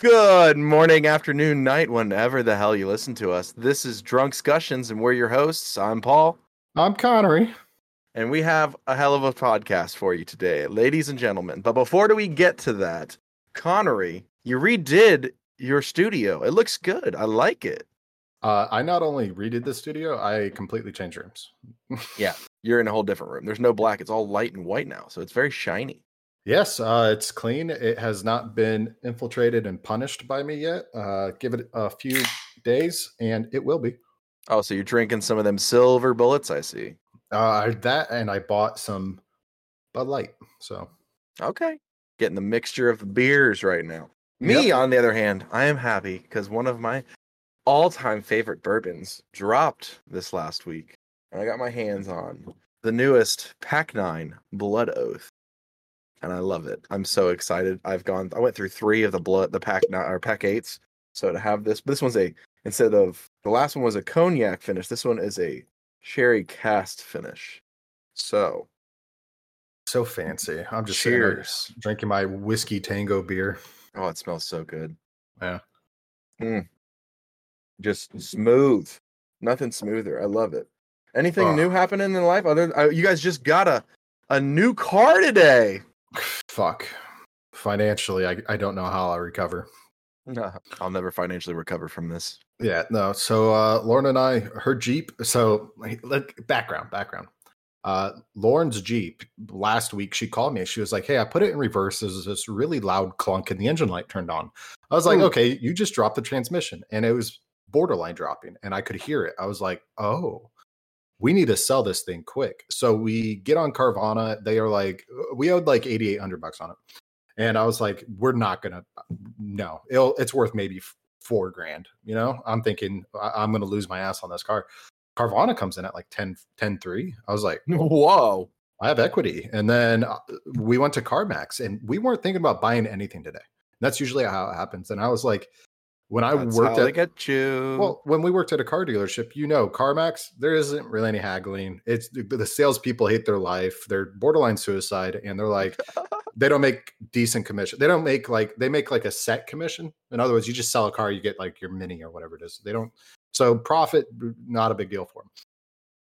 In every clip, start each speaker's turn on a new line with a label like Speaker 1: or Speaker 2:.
Speaker 1: Good morning, afternoon, night, whenever the hell you listen to us. This is Drunkscussions, and we're your hosts. I'm Paul,
Speaker 2: I'm Connery.
Speaker 1: and we have a hell of a podcast for you today, ladies and gentlemen. But before do we get to that, Connery, you redid your studio. It looks good. I like it.
Speaker 2: Uh, I not only redid the studio, I completely changed rooms.
Speaker 1: Yeah, you're in a whole different room. There's no black. It's all light and white now, so it's very shiny.
Speaker 2: Yes, uh, it's clean. It has not been infiltrated and punished by me yet. Uh, give it a few days, and it will be.
Speaker 1: Oh, so you're drinking some of them silver bullets? I see.
Speaker 2: Uh, that and I bought some Bud Light. So
Speaker 1: Okay. Getting the mixture of beers right now. Me,
Speaker 2: Yep.
Speaker 1: on the other hand, I am happy because one of my all time favorite bourbons dropped this last week. And I got my hands on the newest Pact 9 Blood Oath. And I love it. I'm so excited. I've gone, I went through three of the blood, the Pact 9 or Pact 8s. So to have this, but this one's a, instead of, the last one was a cognac finish, this one is a cherry cast finish. So,
Speaker 2: so fancy. I'm just
Speaker 1: cheers.
Speaker 2: drinking my whiskey tango beer.
Speaker 1: Oh, it smells so good.
Speaker 2: Yeah.
Speaker 1: Mm. Just smooth. Nothing smoother. I love it. Anything
Speaker 2: Oh.
Speaker 1: new happening in life? Other, uh, you guys just got a a new car today.
Speaker 2: Fuck. Financially, I, I don't know how I'll recover.
Speaker 1: No, I'll never financially recover from this.
Speaker 2: Yeah, no. So uh Lauren and I, her Jeep. So like look, background, background. Uh Lauren's Jeep last week, she called me. She was like, Hey, I put it in reverse. There's this really loud clunk and the engine light turned on. I was like,
Speaker 1: Ooh.
Speaker 2: Okay, you just dropped the transmission. And it was borderline dropping, and I could hear it. I was like, Oh, we need to sell this thing quick. So we get on Carvana. They are like, we owed like 8,800 bucks on it. And I was like, we're not gonna, no, it'll, it's worth maybe four grand. You know, I'm thinking I- I'm gonna lose my ass on this car. Carvana comes in at like 10, 10 3. I was like,
Speaker 1: Whoa.
Speaker 2: I have equity. And then uh, we went to CarMax and we weren't thinking about buying anything today. That's usually how it happens. And I was like, when I
Speaker 1: That's
Speaker 2: worked at
Speaker 1: get you.
Speaker 2: well, when we worked at a car dealership, you know, CarMax, there isn't really any haggling. It's the, the salespeople hate their life. They're borderline suicide, and they're like, they don't make decent commission. They don't make like they make like a set commission. In other words, you just sell a car, you get like your mini or whatever it is. They don't. So profit, not a big deal for them.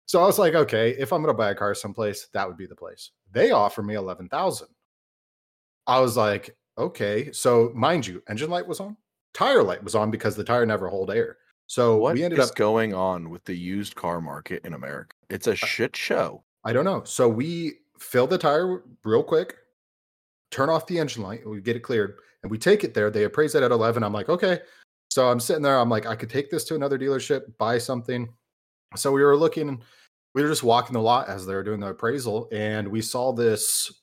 Speaker 2: So I was like, okay, if I'm going to buy a car someplace, that would be the place. They offer me eleven thousand. I was like, okay. So mind you, engine light was on, tire light was on because the tire never hold air. So
Speaker 1: what
Speaker 2: we ended
Speaker 1: is
Speaker 2: up
Speaker 1: going on with the used car market in America? It's
Speaker 2: Uh,
Speaker 1: a shit show.
Speaker 2: I don't know. So we fill the tire real quick, turn off the engine light, we get it cleared, and we take it there. They appraise it at 11. I'm like, okay. So I'm sitting there. I'm like, I could take this to another dealership, buy something. So we were looking, we were just walking the lot as they were doing the appraisal, and we saw this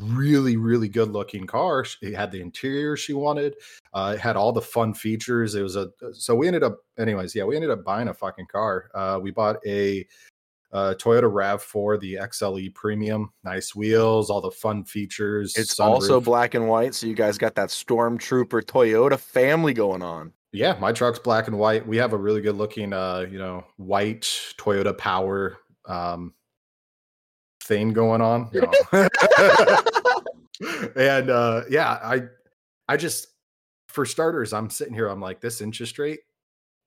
Speaker 2: really, really good looking car. It had the interior she wanted. Uh, it had all the fun features. It was a so we ended up, anyways. Yeah, we ended up buying a fucking car. Uh, we bought a uh, Toyota Rav4, the XLE Premium, nice wheels, all the fun features.
Speaker 1: It's also black and white, so you guys got that Stormtrooper Toyota family going on.
Speaker 2: Yeah, my truck's black and white. We have a really good looking, uh, you know, white Toyota Power um, thing going on. you know. and uh, yeah, I, I just, for starters, I'm sitting here. I'm like, this interest rate.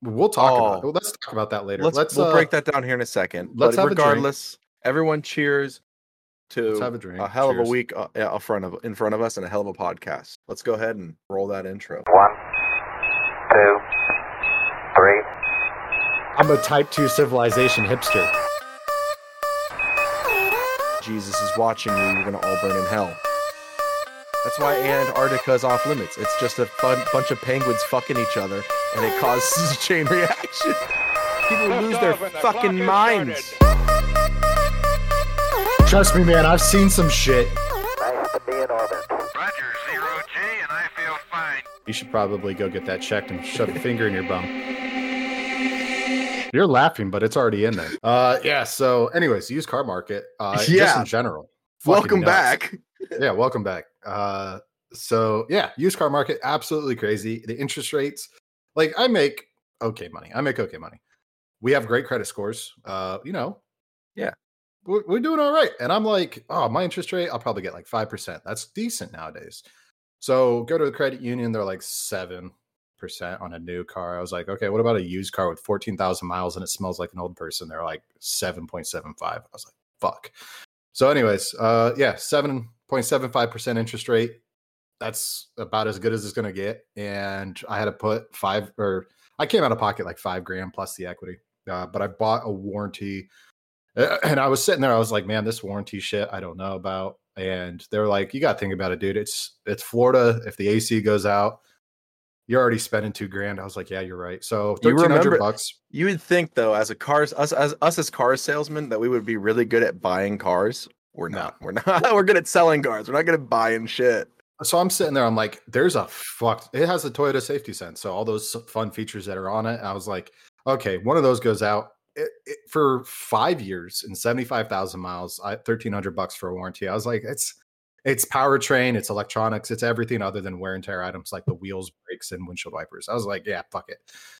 Speaker 2: We'll talk about.
Speaker 1: Oh.
Speaker 2: Well, let's talk about that later.
Speaker 1: Let's,
Speaker 2: Let's,
Speaker 1: we'll
Speaker 2: uh,
Speaker 1: break that down here in a second.
Speaker 2: let's
Speaker 1: but
Speaker 2: have a drink.
Speaker 1: regardless, everyone cheers to
Speaker 2: Let's have a drink.
Speaker 1: hell of a week uh, in front of in front of us and a hell of a podcast. Let's go ahead and roll that intro.
Speaker 3: One, two, three.
Speaker 4: I'm a type 2 civilization hipster.
Speaker 1: Jesus is watching you. You're gonna all burn in hell. That's why Antarctica's off limits. It's just a fun bunch of penguins fucking each other, and it causes a chain reaction. People lose their fucking minds.
Speaker 4: Trust me, man, I've seen some shit.
Speaker 3: Nice to be in orbit.
Speaker 5: Roger, zero G, and I feel fine.
Speaker 2: You should probably go get that checked and shove a finger in your bum. You're laughing, but it's already in there. Uh, yeah. So, anyways, used car market. Uh, just
Speaker 1: Yeah.
Speaker 2: in general.
Speaker 1: Welcome
Speaker 2: nuts.
Speaker 1: back.
Speaker 2: Yeah, welcome back. Uh, so yeah, used car market absolutely crazy. The interest rates, like I make okay money. I make okay money. We have great credit scores. Uh, you know,
Speaker 1: Yeah.
Speaker 2: we're, we're doing all right. And I'm like, oh, my interest rate, I'll probably get like five percent. That's decent nowadays. So go to the credit union, they're like seven percent on a new car. I was like, okay, what about a used car with fourteen thousand miles and it smells like an old person? They're like seven point seven five. I was like, fuck. So, anyways, uh, yeah, seven point seven five percent interest rate. That's about as good as it's gonna get. And I had to put five or I came out of pocket like five grand plus the equity. Uh, but I bought a warranty, and I was sitting there. I was like, man, this warranty shit, I don't know about. And they're like, you got to think about it, dude. It's it's Florida. If the AC goes out, you're already spending two grand. I was like, yeah, you're right. So
Speaker 1: You
Speaker 2: thirteen hundred bucks.
Speaker 1: You would think though, as a cars us as us as car salesmen, that we would be really good at buying cars. We're
Speaker 2: No.
Speaker 1: not. We're not. We're good at selling cars. We're not good at buying shit.
Speaker 2: So I'm sitting there. I'm like, there's a fuck. It has a Toyota safety sense. So all those fun features that are on it. I was like, okay, one of those goes out it, it, for five years and 75,000 miles, I, 1300 bucks for a warranty. I was like, it's, it's powertrain, it's electronics, it's everything other than wear and tear items like the wheels, brakes, and windshield wipers. I was like, yeah, fuck it.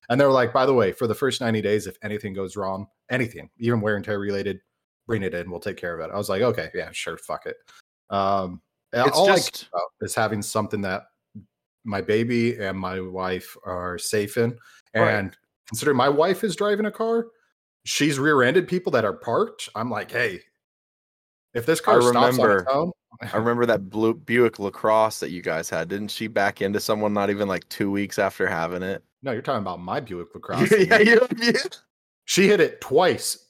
Speaker 2: And they're like, by the way, for the first 90 days, if anything goes wrong, anything, even wear and tear related, bring it in. We'll take care of it. I was like, okay, yeah, sure, fuck it. Um,
Speaker 1: It's
Speaker 2: all I
Speaker 1: just
Speaker 2: about is having something that my baby and my wife are safe in.
Speaker 1: Right.
Speaker 2: And considering my wife is driving a car, she's rear-ended people that are parked. I'm like, hey, if this car stops on its
Speaker 1: remember-
Speaker 2: own,
Speaker 1: I remember that blue Buick Lacrosse that you guys had. Didn't she back into someone not even like two weeks after having it?
Speaker 2: no, you're talking about my Buick Lacrosse.
Speaker 1: yeah, you, you,
Speaker 2: She hit it twice.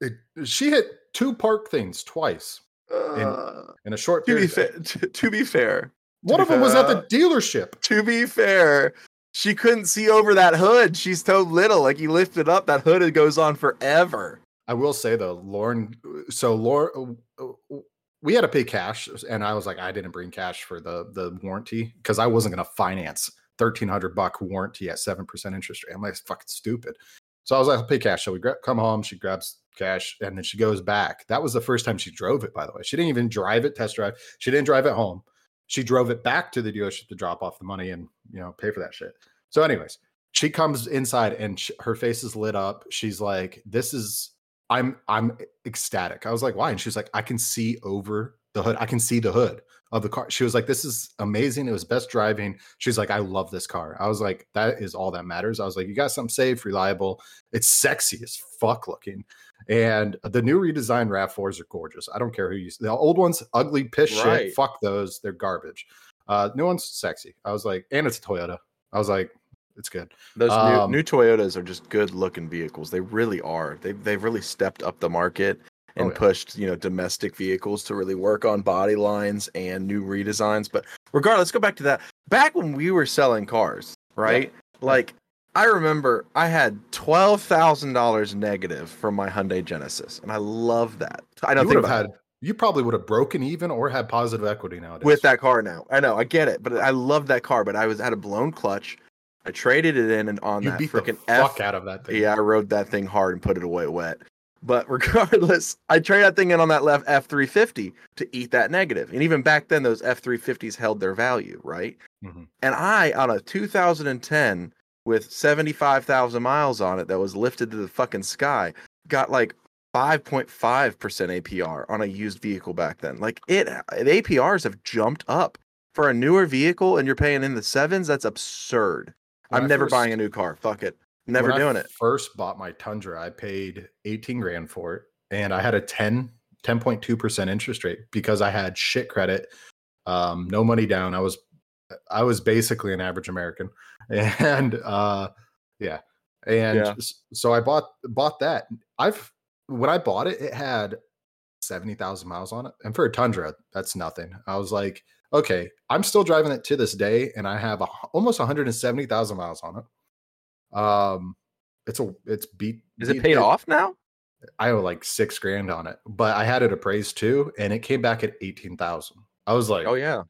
Speaker 2: It- she hit two park things twice
Speaker 1: Uh,
Speaker 2: in a short
Speaker 1: to be
Speaker 2: period.
Speaker 1: fair, to, to be fair,
Speaker 2: One of them was at the dealership.
Speaker 1: to be fair, she couldn't see over that hood. She's so little. Like you lift it up, that hood it goes on forever.
Speaker 2: I will say though, Lauren. So Lauren, uh, we had to pay cash, and I was like, I didn't bring cash for the the warranty because I wasn't going to finance thirteen hundred buck warranty at seven percent interest rate. I'm like, fucking stupid. So I was like, I'll pay cash. So we gra- come home. She grabs cash, and then she goes back. That was the first time she drove it. By the way, she didn't even drive it, test drive. She didn't drive it home. She drove it back to the dealership to drop off the money and you know pay for that shit. So, anyways, she comes inside and her face is lit up. She's like, "This is." I'm I'm ecstatic. I was like, why? And she was like, I can see over the hood. I can see the hood of the car. She was like, this is amazing. It was best driving. She's like, I love this car. I was like, that is all that matters. I was like, you got something safe, reliable. It's sexy as fuck looking. And the new redesigned RAV4s are gorgeous. I don't care who you the old ones, ugly piss
Speaker 1: Right.
Speaker 2: shit. Fuck those. They're garbage. Uh new one's sexy. I was like, and it's a Toyota. I was like, it's good.
Speaker 1: Those
Speaker 2: Um,
Speaker 1: new, new Toyotas are just good looking vehicles. They really are. They they've really stepped up the market and
Speaker 2: Oh, yeah.
Speaker 1: pushed you know domestic vehicles to really work on body lines and new redesigns. But regardless, let's go back to that. Back when we were selling cars, right? Like I remember I had twelve thousand dollars negative from my Hyundai Genesis, and I love that. I don't
Speaker 2: you
Speaker 1: think
Speaker 2: had you probably would have broken even or had positive equity nowadays.
Speaker 1: with that car now. I know, I get it, but I love that car. But I was had a blown clutch. I traded it in and on
Speaker 2: you
Speaker 1: that freaking
Speaker 2: fuck
Speaker 1: F
Speaker 2: out of that thing.
Speaker 1: Yeah, I rode that thing hard and put it away wet. But regardless, I traded that thing in on that left F three fifty to eat that negative. And even back then, those F three fifties held their value, right?
Speaker 2: Mhm.
Speaker 1: And I, on a 2010 with 75,000 miles on it that was lifted to the fucking sky, got like 5.5% APR on a used vehicle back then. Like it, the APRs have jumped up for a newer vehicle and you're paying in the sevens. That's absurd.
Speaker 2: When
Speaker 1: I'm
Speaker 2: I
Speaker 1: never
Speaker 2: first-
Speaker 1: buying a new car. Fuck it. Never
Speaker 2: when
Speaker 1: doing
Speaker 2: I
Speaker 1: it.
Speaker 2: First bought my Tundra, I paid 18 grand for it and I had a 10 10.2% interest rate because I had shit credit, um, no money down. I was I was basically an average American. And uh yeah. And
Speaker 1: Yeah.
Speaker 2: so I bought bought that. I've when I bought it, it had 70,000 miles on it. And for a Tundra, that's nothing. I was like, okay, I'm still driving it to this day and I have a, almost 170,000 miles on it. Um, it's a, it's beat.
Speaker 1: Is it
Speaker 2: beat-
Speaker 1: paid off now?
Speaker 2: I owe like six grand on it, but I had it appraised too, and it came back at 18,000. I was like,
Speaker 1: Oh yeah.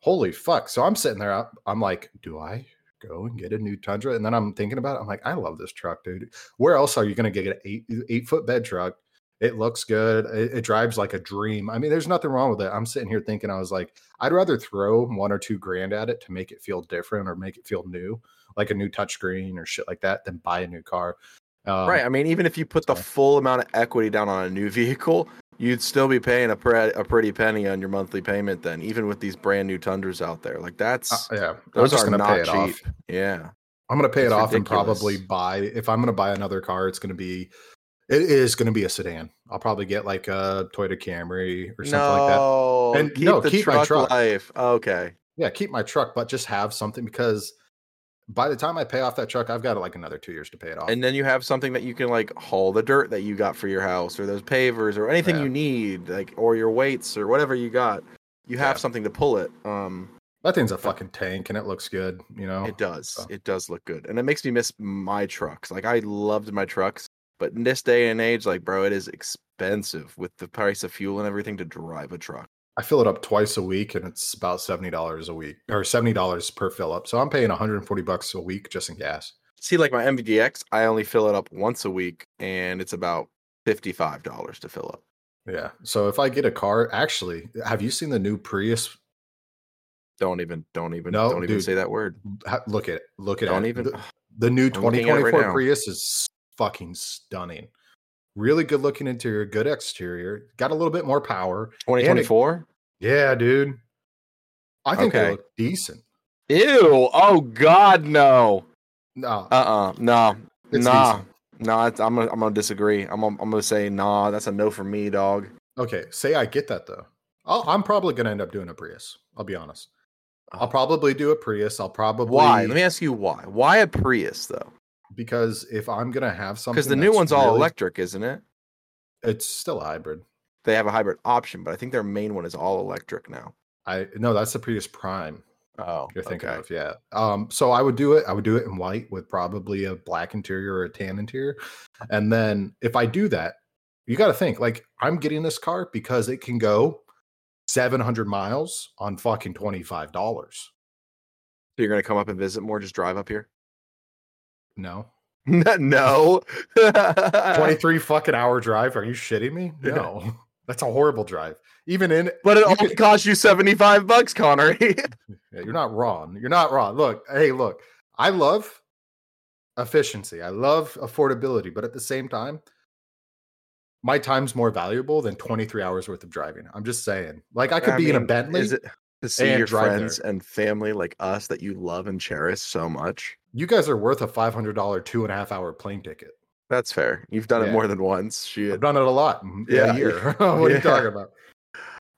Speaker 2: holy fuck. So I'm sitting there, I'm like, do I go and get a new Tundra? And then I'm thinking about it. I'm like, I love this truck, dude. Where else are you going to get an eight, eight foot bed truck? It looks good. It, it drives like a dream. I mean, there's nothing wrong with it. I'm sitting here thinking, I was like, I'd rather throw one or two grand at it to make it feel different or make it feel new, like a new touchscreen or shit like that, than buy a new car. Um,
Speaker 1: right. I mean, even if you put the full amount of equity down on a new vehicle, you'd still be paying a, pre- a pretty penny on your monthly payment then, even with these brand new Tundras out there. Like that's
Speaker 2: Uh, yeah,
Speaker 1: those are
Speaker 2: gonna
Speaker 1: not
Speaker 2: pay it
Speaker 1: cheap.
Speaker 2: off.
Speaker 1: Yeah,
Speaker 2: I'm gonna pay it
Speaker 1: It's
Speaker 2: off and probably buy. If I'm gonna buy another car, it's gonna be. It is gonna be a sedan. I'll probably get like a Toyota Camry or something like that.
Speaker 1: no,
Speaker 2: And
Speaker 1: keep
Speaker 2: no,
Speaker 1: the
Speaker 2: keep my
Speaker 1: truck,
Speaker 2: truck.
Speaker 1: life. Okay,
Speaker 2: Yeah, keep my truck, but just have something because by the time I pay off that truck, I've got like another two years to pay it off.
Speaker 1: and then you have something that you can like haul the dirt that you got for your house, or those pavers, or anything
Speaker 2: Yeah.
Speaker 1: you need, like or your weights or whatever you got. You have
Speaker 2: Yeah.
Speaker 1: something to pull it. Um,
Speaker 2: that thing's a fucking tank and it looks good. You know,
Speaker 1: It does.
Speaker 2: so.
Speaker 1: It does look good, and it makes me miss my trucks. Like I loved my trucks, but in this day and age, like bro, it is expensive with the price of fuel and everything to drive a truck.
Speaker 2: I fill it up twice a week and it's about seventy dollars a week or seventy dollars per fill up. So I'm paying 140 bucks a week just in gas.
Speaker 1: See, like my MVDX, I only fill it up once a week, and it's about fifty-five dollars to fill up.
Speaker 2: Yeah. So if I get a car, actually, have you seen the new Prius?
Speaker 1: Don't even, don't even,
Speaker 2: No,
Speaker 1: don't even say that word.
Speaker 2: Look at it. Look at
Speaker 1: Don't
Speaker 2: it.
Speaker 1: even.
Speaker 2: The, the new
Speaker 1: I'm looking at it right
Speaker 2: 2024. Prius is fucking stunning. Really good looking interior, good exterior, got a little bit more power.
Speaker 1: Twenty twenty-four.
Speaker 2: Yeah, dude. I think
Speaker 1: Okay.
Speaker 2: they look decent.
Speaker 1: Ew! Oh God, no.
Speaker 2: No,
Speaker 1: Uh uh No.
Speaker 2: it's
Speaker 1: nah.
Speaker 2: decent.
Speaker 1: It's, I'm gonna, I'm gonna disagree. I'm, gonna- I'm gonna say nah. That's a no for me, dog.
Speaker 2: Okay, say I get that though. I'll, I'm probably going to end up doing a Prius. I'll be honest. I'll
Speaker 1: Oh.
Speaker 2: probably do a Prius. I'll probably
Speaker 1: Why? Let me ask you why. Why a Prius though?
Speaker 2: Because if I'm going to have something,
Speaker 1: Because the new one's all electric, isn't it?
Speaker 2: It's still a hybrid.
Speaker 1: They have a hybrid option, but I think their main one is all electric now.
Speaker 2: I no, that's the Prius Prime.
Speaker 1: Oh,
Speaker 2: you're thinking of yeah um so i would do it i would do it in white with probably a black interior or a tan interior and then if i do that you got to think like i'm getting this car because it can go 700 miles on fucking $25
Speaker 1: So you're gonna come up and visit more? Just drive up here?
Speaker 2: No
Speaker 1: no.
Speaker 2: 23 fucking hour drive are you shitting me no that's a horrible drive even in
Speaker 1: But it only
Speaker 2: could-
Speaker 1: cost you seventy five bucks, Connor.
Speaker 2: Yeah, you're not wrong. You're not wrong. Look, hey, look, I love efficiency. I love affordability, but at the same time, my time's more valuable than 23 hours worth of driving. I'm just saying. Like I could
Speaker 1: I
Speaker 2: be in a
Speaker 1: mean,
Speaker 2: Bentley.
Speaker 1: Is it to see your
Speaker 2: drive there.
Speaker 1: friends and family like us that you love and cherish so much?
Speaker 2: You guys are worth a $500 two and a half hour plane ticket.
Speaker 1: That's fair. You've done it more than once.
Speaker 2: I've done it a lot
Speaker 1: Yeah,
Speaker 2: a year. what are you talking about?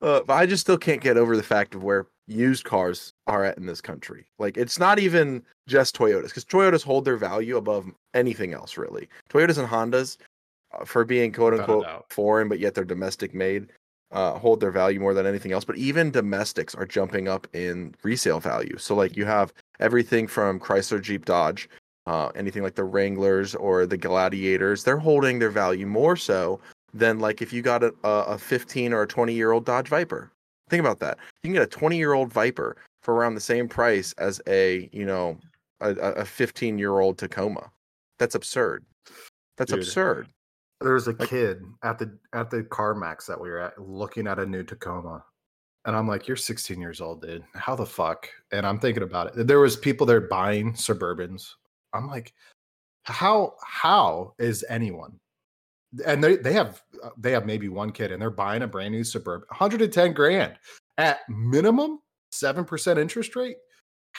Speaker 1: Uh, but I just still can't get over the fact of where used cars are at in this country. Like it's not even just Toyotas because Toyotas hold their value above anything else, really. Toyotas and Hondas, uh, for being quote unquote foreign, but yet they're domestic made, uh, hold their value more than anything else. But even domestics are jumping up in resale value. So like you have everything from Chrysler, Jeep, Dodge, uh, anything like the Wranglers or the Gladiators, they're holding their value more so than like if you got a, a a 15 or a 20 year old Dodge Viper. Think about that. You can get a 20 year old Viper for around the same price as a you know a- a a 15 year old Tacoma. That's absurd. That's
Speaker 2: Dude.
Speaker 1: absurd.
Speaker 2: There was a
Speaker 1: Like-
Speaker 2: kid at the at the CarMax that we were at looking at a new Tacoma. And I'm like, you're 16 years old, dude. How the fuck? And I'm thinking about it. There was people there buying Suburbans. I'm like, how how is anyone? And they they have uh, they have maybe one kid and they're buying a brand new Suburban, 110 grand at minimum, 7% interest rate.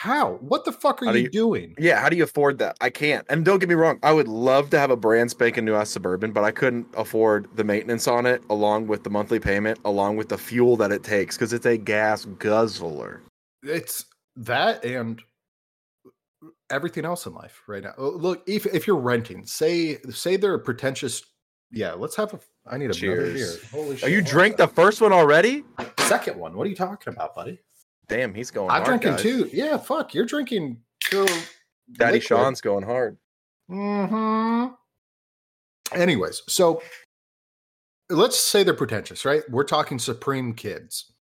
Speaker 2: How? What the fuck are you,
Speaker 1: do you-
Speaker 2: doing?
Speaker 1: Yeah, how do you afford that? I can't. And don't get me wrong, I would love to have a brand spanking new ass suburban, but I couldn't afford the maintenance on it, along with the monthly payment, along with the fuel that it takes, because it's a gas guzzler.
Speaker 2: it's that and everything else in life right now. Oh, Look, if if you're renting, say say they're a pretentious. Yeah, let's have a. I need another beer. Holy
Speaker 1: Oh,
Speaker 2: shit!
Speaker 1: you drank the first one already?
Speaker 2: second one? What are you talking about, buddy?
Speaker 1: Damn, he's going.
Speaker 2: I'm
Speaker 1: hard,
Speaker 2: drinking
Speaker 1: guys.
Speaker 2: two. Yeah, fuck. You're drinking. Pure
Speaker 1: Daddy
Speaker 2: liquid.
Speaker 1: Sean's going hard.
Speaker 2: hmm Anyways, so let's say they're pretentious, right? We're talking Supreme kids.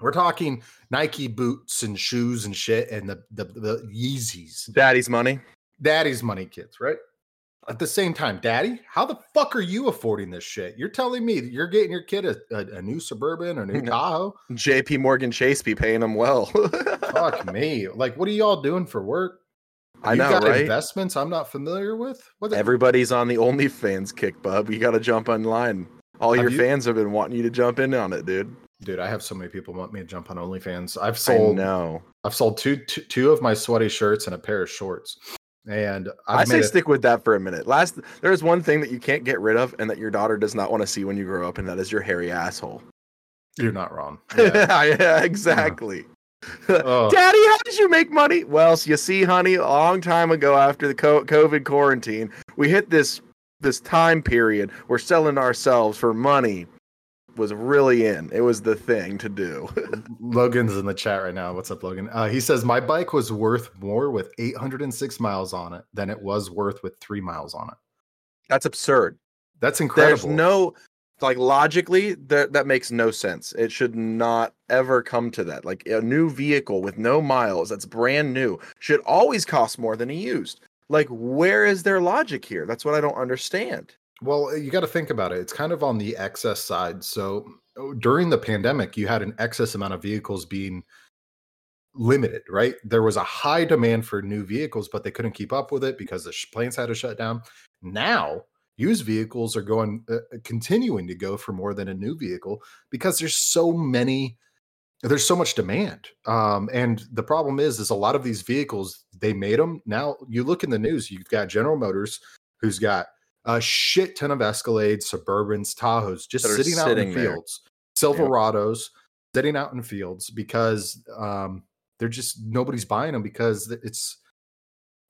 Speaker 2: We're talking Nike boots and shoes and shit, and the the, the Yeezys.
Speaker 1: Daddy's money.
Speaker 2: daddy's money kids, right? At the same time, daddy, how the fuck are you affording this shit? You're telling me that you're getting your kid a, a, a new Suburban or new
Speaker 1: No.
Speaker 2: Tahoe?
Speaker 1: J.P. Morgan Chase be paying them well.
Speaker 2: Fuck me. Like, what are y'all doing for work?
Speaker 1: I
Speaker 2: you
Speaker 1: know,
Speaker 2: got
Speaker 1: right?
Speaker 2: investments I'm not familiar with? What the,
Speaker 1: Everybody's on the OnlyFans kick, bub. You got to jump online. All
Speaker 2: Have
Speaker 1: your
Speaker 2: you-
Speaker 1: fans have been wanting you to jump in on it, dude.
Speaker 2: Dude, I have so many people want me to jump on OnlyFans. I've sold
Speaker 1: know.
Speaker 2: I've sold two, two two of my sweaty shirts and a pair of shorts. And
Speaker 1: i
Speaker 2: I've
Speaker 1: say
Speaker 2: made it,
Speaker 1: stick with that for a minute. Last, there's one thing that you can't get rid of, and that your daughter does not want to see when you grow up, and that is your hairy asshole.
Speaker 2: you're not wrong. Yeah.
Speaker 1: yeah, mm-hmm. exactly.
Speaker 2: Oh.
Speaker 1: Daddy, how did you make money? Well, so you see, honey, a long time ago after the COVID quarantine, we hit this this time period We're selling ourselves for money was really in. It was the thing to do.
Speaker 2: Logan's in the chat right now. What's up, Logan? Uh, he says my bike was worth more with 806 miles on it than it was worth with three miles on it.
Speaker 1: That's absurd.
Speaker 2: That's incredible.
Speaker 1: There's no like logically that that makes no sense. It should not ever come to that. Like a new vehicle with no miles that's brand new should always cost more than a used. Like where is their logic here? That's what I don't understand.
Speaker 2: Well, you got to think about it. It's kind of on the excess side. So oh, during the pandemic, you had an excess amount of vehicles being limited, right? There was a high demand for new vehicles, but they couldn't keep up with it because the planes had to shut down. Now, used vehicles are going, uh, continuing to go for more than a new vehicle because there's so many. There's so much demand, um, and the problem is, is a lot of these vehicles they made them. Now you look in the news, you've got General Motors, who's got a shit ton of Escalades, Suburbans, Tahoes just
Speaker 1: are
Speaker 2: sitting out in
Speaker 1: sitting there.
Speaker 2: fields, Silverados sitting out in fields because um, they're just nobody's buying them because it's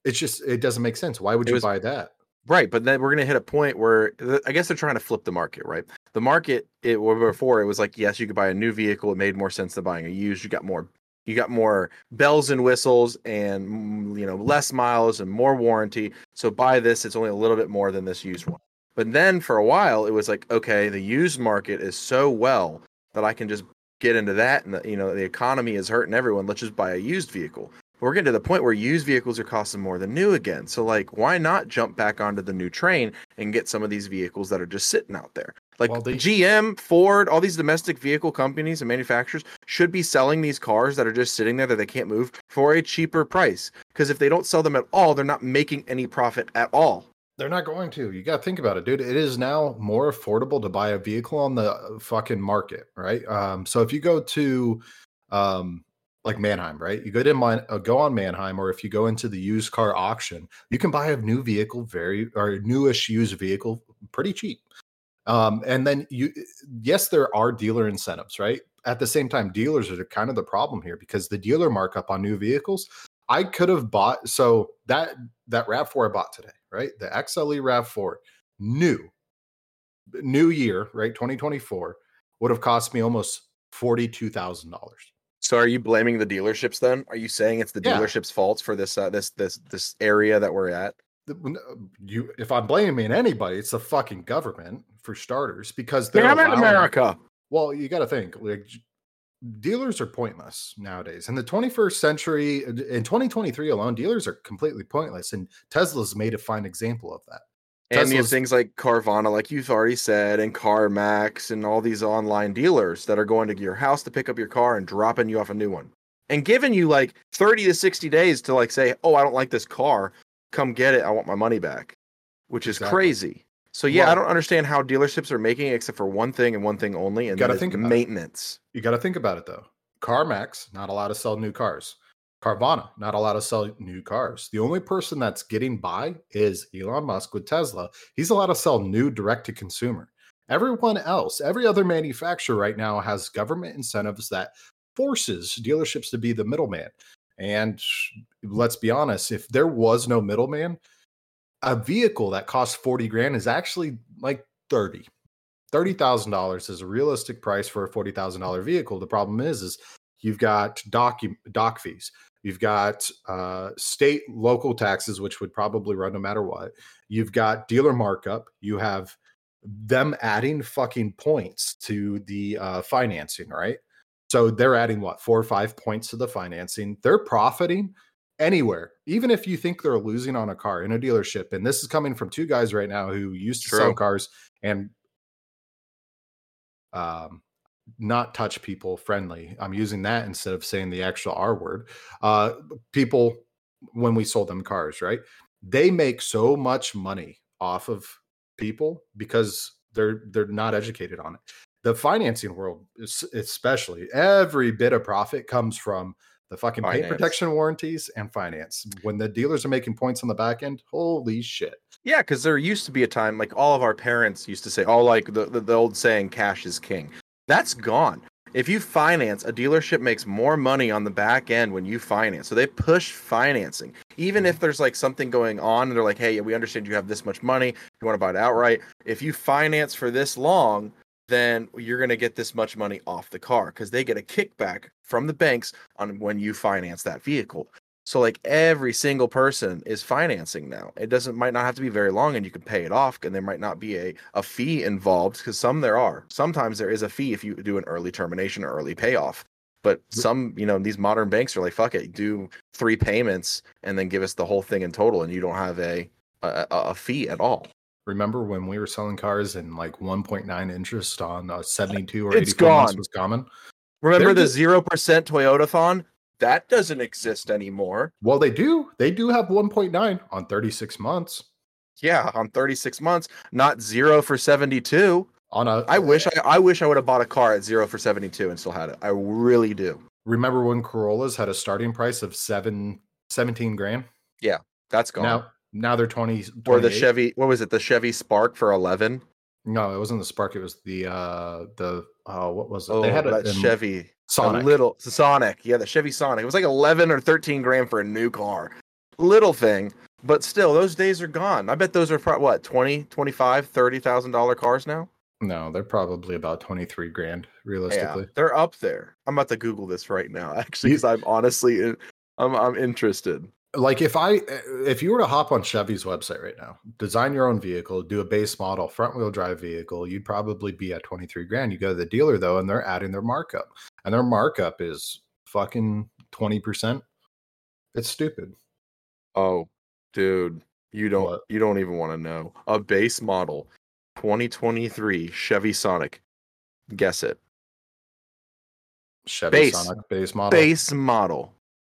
Speaker 2: it's just it doesn't make sense. Why would you
Speaker 1: was-
Speaker 2: buy that?
Speaker 1: Right, but then we're gonna hit a point where I guess they're trying to flip the market, right? The market it before it was like yes, you could buy a new vehicle, it made more sense than buying a used. You got more you got more bells and whistles and mm, you know less miles and more warranty. So buy this, it's only a little bit more than this used one. But then for a while it was like okay, the used market is so well that I can just get into that and the, you know the economy is hurting everyone. Let's just buy a used vehicle. We're getting to the point where used vehicles are costing more than new again. So like why not jump back onto the new train and get some of these vehicles that are just sitting out there? Like
Speaker 2: Well, they-
Speaker 1: GM, Ford, all these domestic vehicle companies and manufacturers should be selling these cars that are just sitting there that they can't move for a cheaper price. Because if they don't sell them at all, they're not making any profit at all.
Speaker 2: They're not going to. You got to think about it, dude. It is now more affordable to buy a vehicle on the uh, fucking market, right? Um, so if you go to, um, like Manheim, right? You go to Man- uh, go on Manheim, or if you go into the used car auction, you can buy a new vehicle, very or newish used vehicle, pretty cheap. Um, and then you, yes, there are dealer incentives, right? At the same time, dealers are kind of the problem here because the dealer markup on new vehicles. I could have bought so that that Rav Four I bought today, right? The XLE Rav Four, new, new year, right? 2024 would have cost me almost forty two thousand dollars.
Speaker 1: So are you blaming the dealerships then? Are you saying it's the
Speaker 2: Yeah.
Speaker 1: dealerships' faults for this uh, this this this area that we're at?
Speaker 2: You, if I'm blaming anybody, it's the fucking government for starters, because they're
Speaker 1: Damn it, America!
Speaker 2: Well, you got to think like dealers are pointless nowadays. In the 21st century, uh, in 2023 alone, dealers are completely pointless, and Tesla's made a fine example of that.
Speaker 1: And you have things like Carvana, like you've already said, and CarMax, and all these online dealers that are going to your house to pick up your car and dropping you off a new one, and giving you like thirty to sixty days to like say, "Oh, I don't like this car. Come get it. I want my money back," which is
Speaker 2: Exactly.
Speaker 1: crazy. So yeah, I don't understand how dealerships are making it except for one thing and one thing only, and
Speaker 2: Gotta
Speaker 1: that is
Speaker 2: think about it.
Speaker 1: maintenance.
Speaker 2: You got to think about it though. CarMax not allowed to sell new cars. Carvana not allowed to sell new cars. The only person that's getting by is Elon Musk with Tesla. He's allowed to sell new direct to consumer. Everyone else, every other manufacturer right now has government incentives that forces dealerships to be the middleman. And let's be honest, if there was no middleman, a vehicle that costs 40 grand is actually like 30. $30,000 is a realistic price for a $40,000 vehicle. The problem is is you've got doc doc fees. You've got uh, state local taxes which would probably run no matter what. You've got dealer markup. You have them adding fucking points to the uh, financing, right? So they're adding what, 4 or 5 points to the financing. They're profiting anywhere. Even if you think they're losing on a car in a dealership and this is coming from two guys right now who used to sell cars and um not touch people friendly i'm using that instead of saying the actual r word uh people when we sold them cars right they make so much money off of people because They're they're not educated on it. The financing world, especially, every bit of profit comes from the fucking paint protection warranties and finance. When the dealers are making points on the back end, holy shit!
Speaker 1: Yeah, because there used to be a time like all of our parents used to say, "Oh, like the, the the old saying, cash is king." That's gone. If you finance, a dealership makes more money on the back end when you finance. So they push financing. Even if mm-hmm. there's like something going on and they're like, hey, we understand you have this much money. You want to buy it outright. If you finance for this long, then you're going to get this much money off the car because they get a kickback from the banks on when you finance that vehicle. So like every single person is financing now. It doesn't might not have to be very long and you can pay it off and there might not be a, a fee involved because some there are. Sometimes there is a fee if you do an early termination or early payoff. But some, you know, these modern banks are like, fuck it, do three payments and then give us the whole thing in total and you don't have a a, a a fee at all.
Speaker 2: Remember when we were selling cars and like 1.9 interest on uh, 72 or
Speaker 1: It's
Speaker 2: 84 months
Speaker 1: gone.
Speaker 2: was common?
Speaker 1: Remember
Speaker 2: They're
Speaker 1: the zero percent Toyotathon? That doesn't exist anymore.
Speaker 2: Well, they do. They do have 1.9 on 36 months.
Speaker 1: Yeah, on 36 months, not zero for 72.
Speaker 2: On a,
Speaker 1: I wish I, I wish I would have bought a car at zero for 72 and still had it. I really do.
Speaker 2: remember when Corollas had a starting price of seven, 17 grand.
Speaker 1: Yeah, that's gone.
Speaker 2: Now, now they're 20.
Speaker 1: or the Chevy, what was it? The Chevy Spark for 11.
Speaker 2: No, it wasn't the Spark. It was the uh the uh what was it?
Speaker 1: Oh,
Speaker 2: they had a
Speaker 1: Chevy.
Speaker 2: Sonic.
Speaker 1: A little Sonic. Yeah, the Chevy Sonic. It was like 11 or 13 grand for a new car. Little thing, but still those days are gone. I bet those are pro- what, 20, 25, 30,000 dollar cars now?
Speaker 2: No, they're probably about 23 grand realistically.
Speaker 1: Yeah, they're up there. I'm about to Google this right now actually cuz I'm honestly I'm I'm interested.
Speaker 2: Like if I if you were to hop on Chevy's website right now, design your own vehicle, do a base model front wheel drive vehicle, you'd probably be at 23 grand. You go to the dealer though, and they're adding their markup. And their markup is fucking 20%. It's stupid.
Speaker 1: Oh, dude, you don't
Speaker 2: What?
Speaker 1: you don't even want to know. A base model 2023 Chevy Sonic. Guess it.
Speaker 2: Chevy
Speaker 1: Base.
Speaker 2: Sonic base model
Speaker 1: Base model.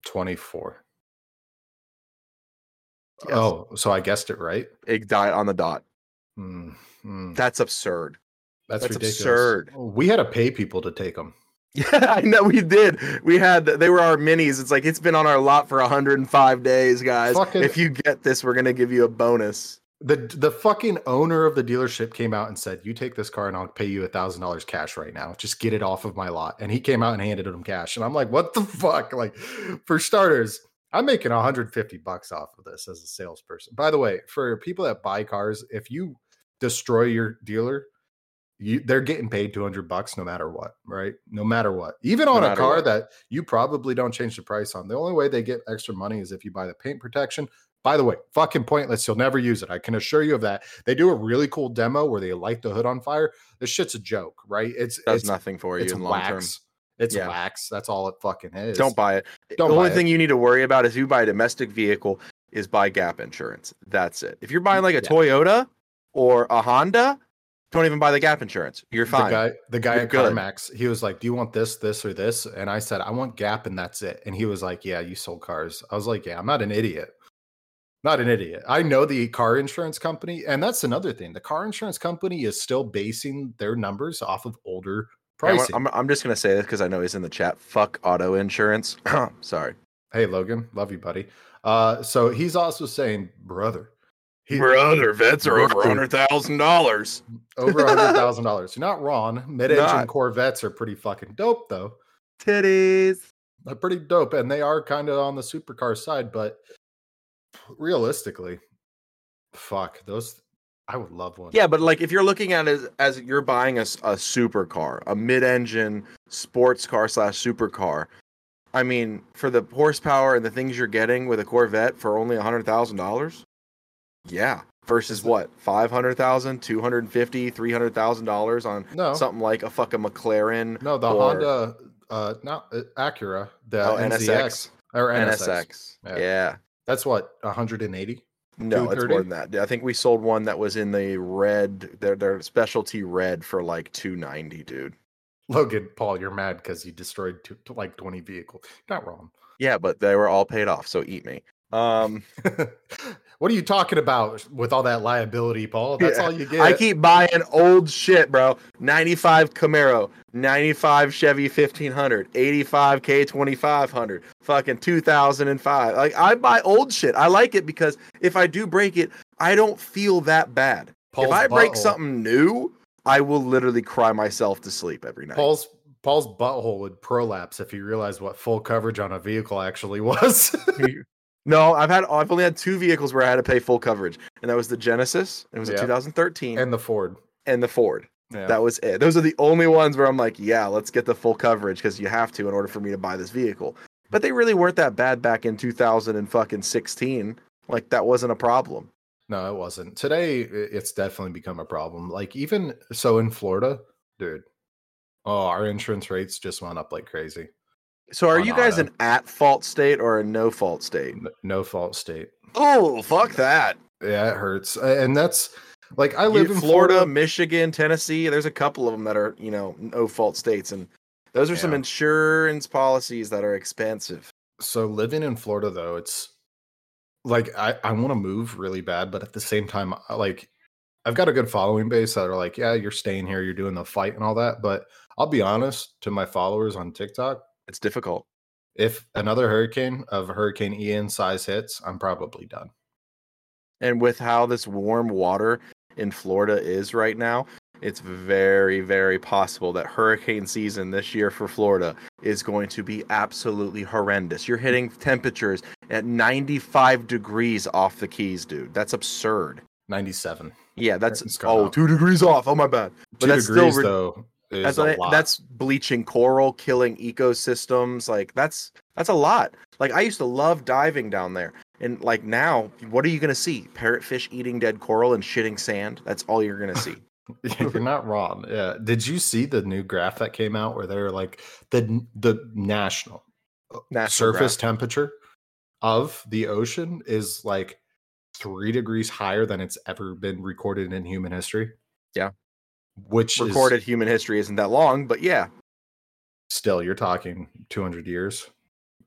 Speaker 2: 24.
Speaker 1: Yes.
Speaker 2: Oh, so I guessed it right.
Speaker 1: It died on the dot.
Speaker 2: Hmm.
Speaker 1: That's absurd.
Speaker 2: That's,
Speaker 1: That's
Speaker 2: ridiculous.
Speaker 1: absurd.
Speaker 2: We had to pay people to take them.
Speaker 1: Yeah, I know we did. We had they were our minis. It's like it's been on our lot for 105 days, guys.
Speaker 2: Fucking-
Speaker 1: If you get this, we're gonna give you a bonus.
Speaker 2: The the fucking owner of the dealership came out and said, "You take this car and I'll pay you a thousand dollars cash right now. Just get it off of my lot." And he came out and handed him cash, and I'm like, "What the fuck?" Like, for starters, I'm making 150 bucks off of this as a salesperson. By the way, for people that buy cars, if you destroy your dealer, you they're getting paid 200 bucks no matter what, right? No matter what. Even
Speaker 1: No
Speaker 2: on a car
Speaker 1: what.
Speaker 2: that you probably don't change the price on. The only way they get extra money is if you buy the paint protection. By the way, fucking pointless. You'll never use it. I can assure you of that. They do a really cool demo where they light the hood on fire. This shit's a joke, right? It's
Speaker 1: Does
Speaker 2: it's,
Speaker 1: nothing for you
Speaker 2: it's
Speaker 1: in long term.
Speaker 2: wax. It's
Speaker 1: Yeah.
Speaker 2: wax. That's all it fucking is.
Speaker 1: Don't buy it.
Speaker 2: Don't
Speaker 1: the only
Speaker 2: buy it.
Speaker 1: thing you need to worry about is if you buy a domestic vehicle is buy gap insurance. That's it. If you're buying like a
Speaker 2: Yeah.
Speaker 1: Toyota or a Honda, don't even buy the gap insurance. You're fine.
Speaker 2: The guy, the guy
Speaker 1: You're
Speaker 2: at
Speaker 1: good.
Speaker 2: CarMax, he was like, "Do you want this, this, or this?" And I said, "I want Gap, and that's it." And he was like, "Yeah, you sold cars." I was like, "Yeah, I'm not an idiot. Not an idiot. I know the car insurance company, and that's another thing. The car insurance company is still basing their numbers off of older pricing.
Speaker 1: I'm, I'm just gonna say this because I know he's in the chat. Fuck auto insurance. Sorry,
Speaker 2: hey, Logan, love you, buddy. Uh, so he's also saying, brother, he,
Speaker 1: brother. Vets are over
Speaker 2: Brother.
Speaker 1: hundred thousand dollars.
Speaker 2: over a hundred thousand dollars. You're not wrong. Mid-engine
Speaker 1: Not.
Speaker 2: Corvettes are pretty fucking dope, though.
Speaker 1: Titties.
Speaker 2: They're pretty dope, and they are kind of on the supercar side. But realistically, fuck those. I would love one.
Speaker 1: Yeah, but like if you're looking at it as, as you're buying a, a supercar, a mid-engine sports car slash supercar, I mean, for the horsepower and the things you're getting with a Corvette for only a hundred thousand dollars, yeah, versus what 500,000, 250, 300,000 dollars on
Speaker 2: no,
Speaker 1: something like a fucking McLaren
Speaker 2: no, the
Speaker 1: or-
Speaker 2: Honda, uh, not uh, Acura, the
Speaker 1: oh,
Speaker 2: NSX,
Speaker 1: NSX,
Speaker 2: or NSX.
Speaker 1: NSX.
Speaker 2: Yeah.
Speaker 1: Yeah.
Speaker 2: That's what 180.
Speaker 1: No, it's more than that. I think we sold one that was in the red, their their specialty red for like 290, dude.
Speaker 2: Logan, Paul, you're mad because you destroyed two, to like 20 vehicles. Not wrong.
Speaker 1: Yeah, but they were all paid off, so eat me. Um
Speaker 2: What are you talking about with all that liability, Paul? That's
Speaker 1: Yeah,
Speaker 2: all you get.
Speaker 1: I keep buying old shit, bro. 95 Camaro, 95 Chevy 1500, 85 K2500, fucking 2005. Like I buy old shit. I like it because if I do break it, I don't feel that bad.
Speaker 2: Paul's
Speaker 1: if I break
Speaker 2: butthole-
Speaker 1: something new, I will literally cry myself to sleep every night.
Speaker 2: Paul's Paul's butthole would prolapse if he realized what full coverage on a vehicle actually was.
Speaker 1: No, I've had I've only had two vehicles where I had to pay full coverage, and that was the Genesis. It was a 2013 and,
Speaker 2: the Ford.
Speaker 1: And the Ford.
Speaker 2: Yeah.
Speaker 1: That was it. Those are the only ones where I'm like, yeah, let's get the full coverage because you have to in order for me to buy this vehicle. But they really weren't that bad back in 2000 and fucking 16. Like that wasn't a problem.
Speaker 2: No, it wasn't. Today, it's definitely become a problem. Like even so in Florida, dude. Oh, our insurance rates just went up like crazy.
Speaker 1: So are you guys
Speaker 2: auto.
Speaker 1: an at fault state or a no fault state?
Speaker 2: No fault state.
Speaker 1: Oh, fuck that.
Speaker 2: Yeah, it hurts, and that's like I
Speaker 1: You-
Speaker 2: live in
Speaker 1: Florida,
Speaker 2: Florida.
Speaker 1: Michigan, Tennessee. There's a couple of them that are, you know, no fault states. And those are some insurance policies that are expensive.
Speaker 2: So living in Florida, though, it's like I I want to move really bad, but at the same time, like I've got a good following base that are like, yeah, you're staying here, you're doing the fight and all that. But I'll be honest to my followers on TikTok,
Speaker 1: It's difficult.
Speaker 2: if another hurricane of Hurricane Ian size hits, I'm probably done.
Speaker 1: And with how this warm water in Florida is right now, it's very, very possible that hurricane season this year for Florida is going to be absolutely horrendous. You're hitting temperatures at 95 degrees off the keys, dude. That's absurd.
Speaker 2: 97.
Speaker 1: Yeah, that's oh, two degrees off. Oh my bad. But
Speaker 2: Two
Speaker 1: that's
Speaker 2: degrees
Speaker 1: still ri-
Speaker 2: though
Speaker 1: that's
Speaker 2: a
Speaker 1: like-
Speaker 2: lot.
Speaker 1: that's bleaching coral, killing ecosystems. Like that's that's a lot. Like I used to love diving down there, and like now, what are you gonna see? Parrotfish eating dead coral and shitting sand. That's all you're gonna see.
Speaker 2: You're not wrong. Yeah. Did you see the new graph that came out where they're like the the national uh,
Speaker 1: National
Speaker 2: surface
Speaker 1: graph.
Speaker 2: temperature of the ocean is like three degrees higher than it's ever been recorded in human history.
Speaker 1: Yeah.
Speaker 2: Which
Speaker 1: Recorded
Speaker 2: is
Speaker 1: human history isn't that long, but yeah,
Speaker 2: still you're talking 200 years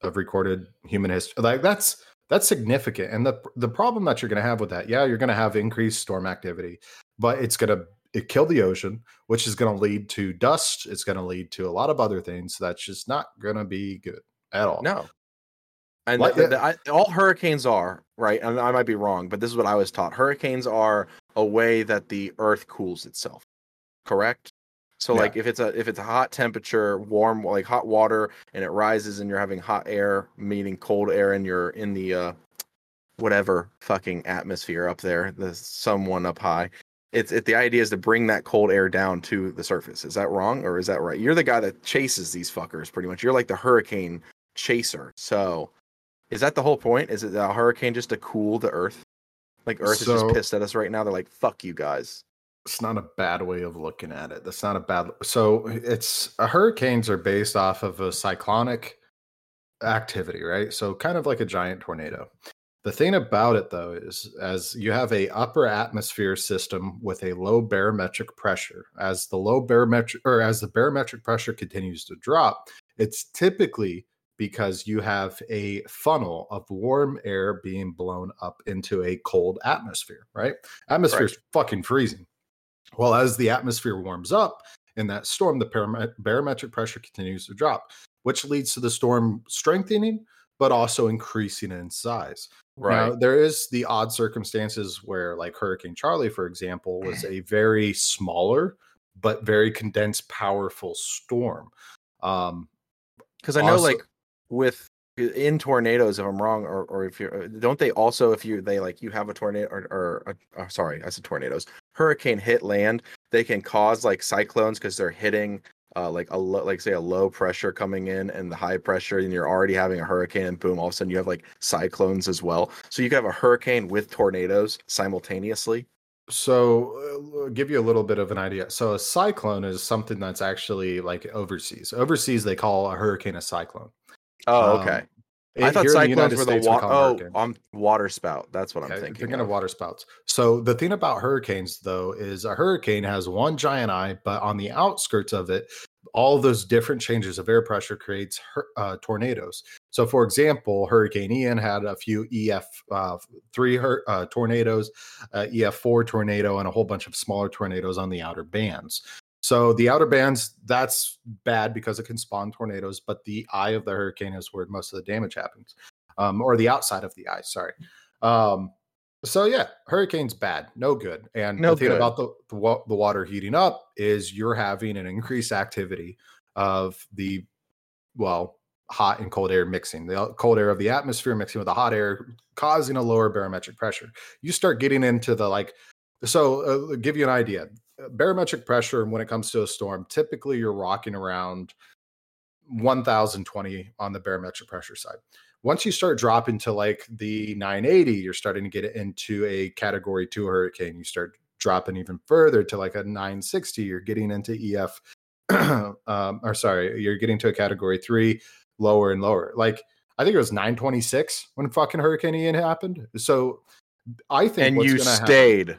Speaker 2: of recorded human history. Like that's that's significant. And the the problem that you're going to have with that, yeah, you're going to have increased storm activity, but it's going to it kill the ocean, which is going to lead to dust. It's going to lead to a lot of other things. That's just not going to be good at all.
Speaker 1: no. And
Speaker 2: Like
Speaker 1: the-
Speaker 2: the-
Speaker 1: the- I, all hurricanes are right, and I might be wrong, but this is what I was taught. Hurricanes are a way that the Earth cools itself. Correct. So
Speaker 2: Yeah.
Speaker 1: like if it's a if it's a hot temperature, warm like hot water, and it rises, and you're having hot air meeting cold air, and you're in the uh, whatever fucking atmosphere up there, the someone up high. It's it. The idea is to bring that cold air down to the surface. Is that wrong or is that right? You're the guy that chases these fuckers, pretty much. You're like the hurricane chaser. So, is that the whole point? Is it a hurricane just to cool the Earth? Like Earth is just pissed at us right now. They're like, "Fuck you guys."
Speaker 2: It's not a bad way of looking at it. That's not a bad. So it's uh, hurricanes are based off of a cyclonic activity, right? So kind of like a giant tornado. The thing about it though is as you have a upper atmosphere system with a low barometric pressure, as the low barometric or as the barometric pressure continues to drop, it's typically because you have a funnel of warm air being blown up into a cold atmosphere, right? Atmosphere's fucking freezing. Well, as the atmosphere warms up in that storm, the barometric pressure continues to drop, which leads to the storm strengthening, but also increasing in size. Now, there is the odd circumstances where, like Hurricane Charley, for example, was a very smaller but very condensed, powerful storm. Um,
Speaker 1: Because I know,
Speaker 2: Also-
Speaker 1: like, with in tornadoes, if I'm wrong, or, or if you're, don't they also, if you they like you have a tornado or, or, uh, sorry, I said tornadoes, hurricane hit land, they can cause like cyclones because they're hitting uh, like a lo- like say a low pressure coming in and the high pressure, and you're already having a hurricane, and boom, all of a sudden you have like cyclones as well. So you can have a hurricane with tornadoes simultaneously.
Speaker 2: So, uh, give you a little bit of an idea. So, a cyclone is something that's actually like overseas. Overseas, they call a hurricane a cyclone.
Speaker 1: Oh,
Speaker 2: Um,
Speaker 1: okay. I
Speaker 2: eh,
Speaker 1: thought
Speaker 2: in the
Speaker 1: cyclones were the
Speaker 2: States, we
Speaker 1: wa-
Speaker 2: call
Speaker 1: oh. I'm water spout. That's what I'm
Speaker 2: Okay,
Speaker 1: thinking.
Speaker 2: Thinking of
Speaker 1: of.
Speaker 2: water spouts. So the thing about hurricanes, though, is a hurricane has one giant eye, but on the outskirts of it, all those different changes of air pressure creates uh, tornadoes. So, for example, Hurricane Ian had a few EF uh, three uh, tornadoes, uh, EF four tornado, and a whole bunch of smaller tornadoes on the outer bands. So the outer bands, that's bad because it can spawn tornadoes, but the eye of the hurricane is where most of the damage happens, um, or the outside of the eye. Sorry. Um, so yeah, hurricane's bad, no good. And
Speaker 1: No
Speaker 2: the thing
Speaker 1: good.
Speaker 2: about the the, wa- the water heating up is you're having an increased activity of the well hot and cold air mixing the uh, cold air of the atmosphere mixing with the hot air causing a lower barometric pressure you start getting into the like so uh, give you an idea barometric pressure when it comes to a storm typically you're rocking around 1020 on the barometric pressure side. Once you start dropping to like the 980 you're starting to get into a category 2 hurricane. You start dropping even further to like a 960 you're getting into ef um, or sorry you're getting to a category 3 lower and lower. Like i think it was 926 when fucking hurricane ian happened. So i think
Speaker 1: and
Speaker 2: what's
Speaker 1: you
Speaker 2: gonna happen-
Speaker 1: stayed.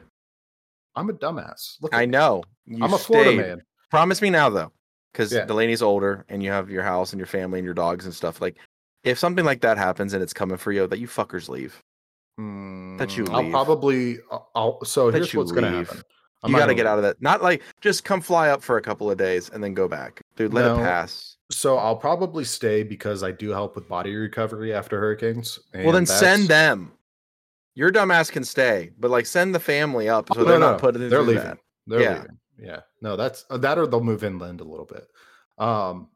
Speaker 2: I'm a dumbass Look
Speaker 1: I know. You
Speaker 2: i'm a florida
Speaker 1: stayed.
Speaker 2: man
Speaker 1: Promise me now though, because
Speaker 2: Yeah.
Speaker 1: Delaney's older and you have your house and your family and your dogs and stuff. Like, if something like that happens and it's coming for you, that you fuckers leave. That you
Speaker 2: Mm, I'll probably. I'll, I'll- so
Speaker 1: That
Speaker 2: here's what's going to happen. I'm
Speaker 1: you got to get out of that. Not like just come fly up for a couple of days and then go back, dude. Let
Speaker 2: No.
Speaker 1: it pass.
Speaker 2: So I'll probably stay because I do help with body recovery after hurricanes.
Speaker 1: well, then send them. Your dumbass can stay, but like send the family up so
Speaker 2: Oh,
Speaker 1: they're
Speaker 2: no,
Speaker 1: not
Speaker 2: no,
Speaker 1: putting
Speaker 2: They're leaving.
Speaker 1: that.
Speaker 2: They're
Speaker 1: Yeah.
Speaker 2: leaving. Yeah. No, that's uh, that or they'll move inland a little bit. Um.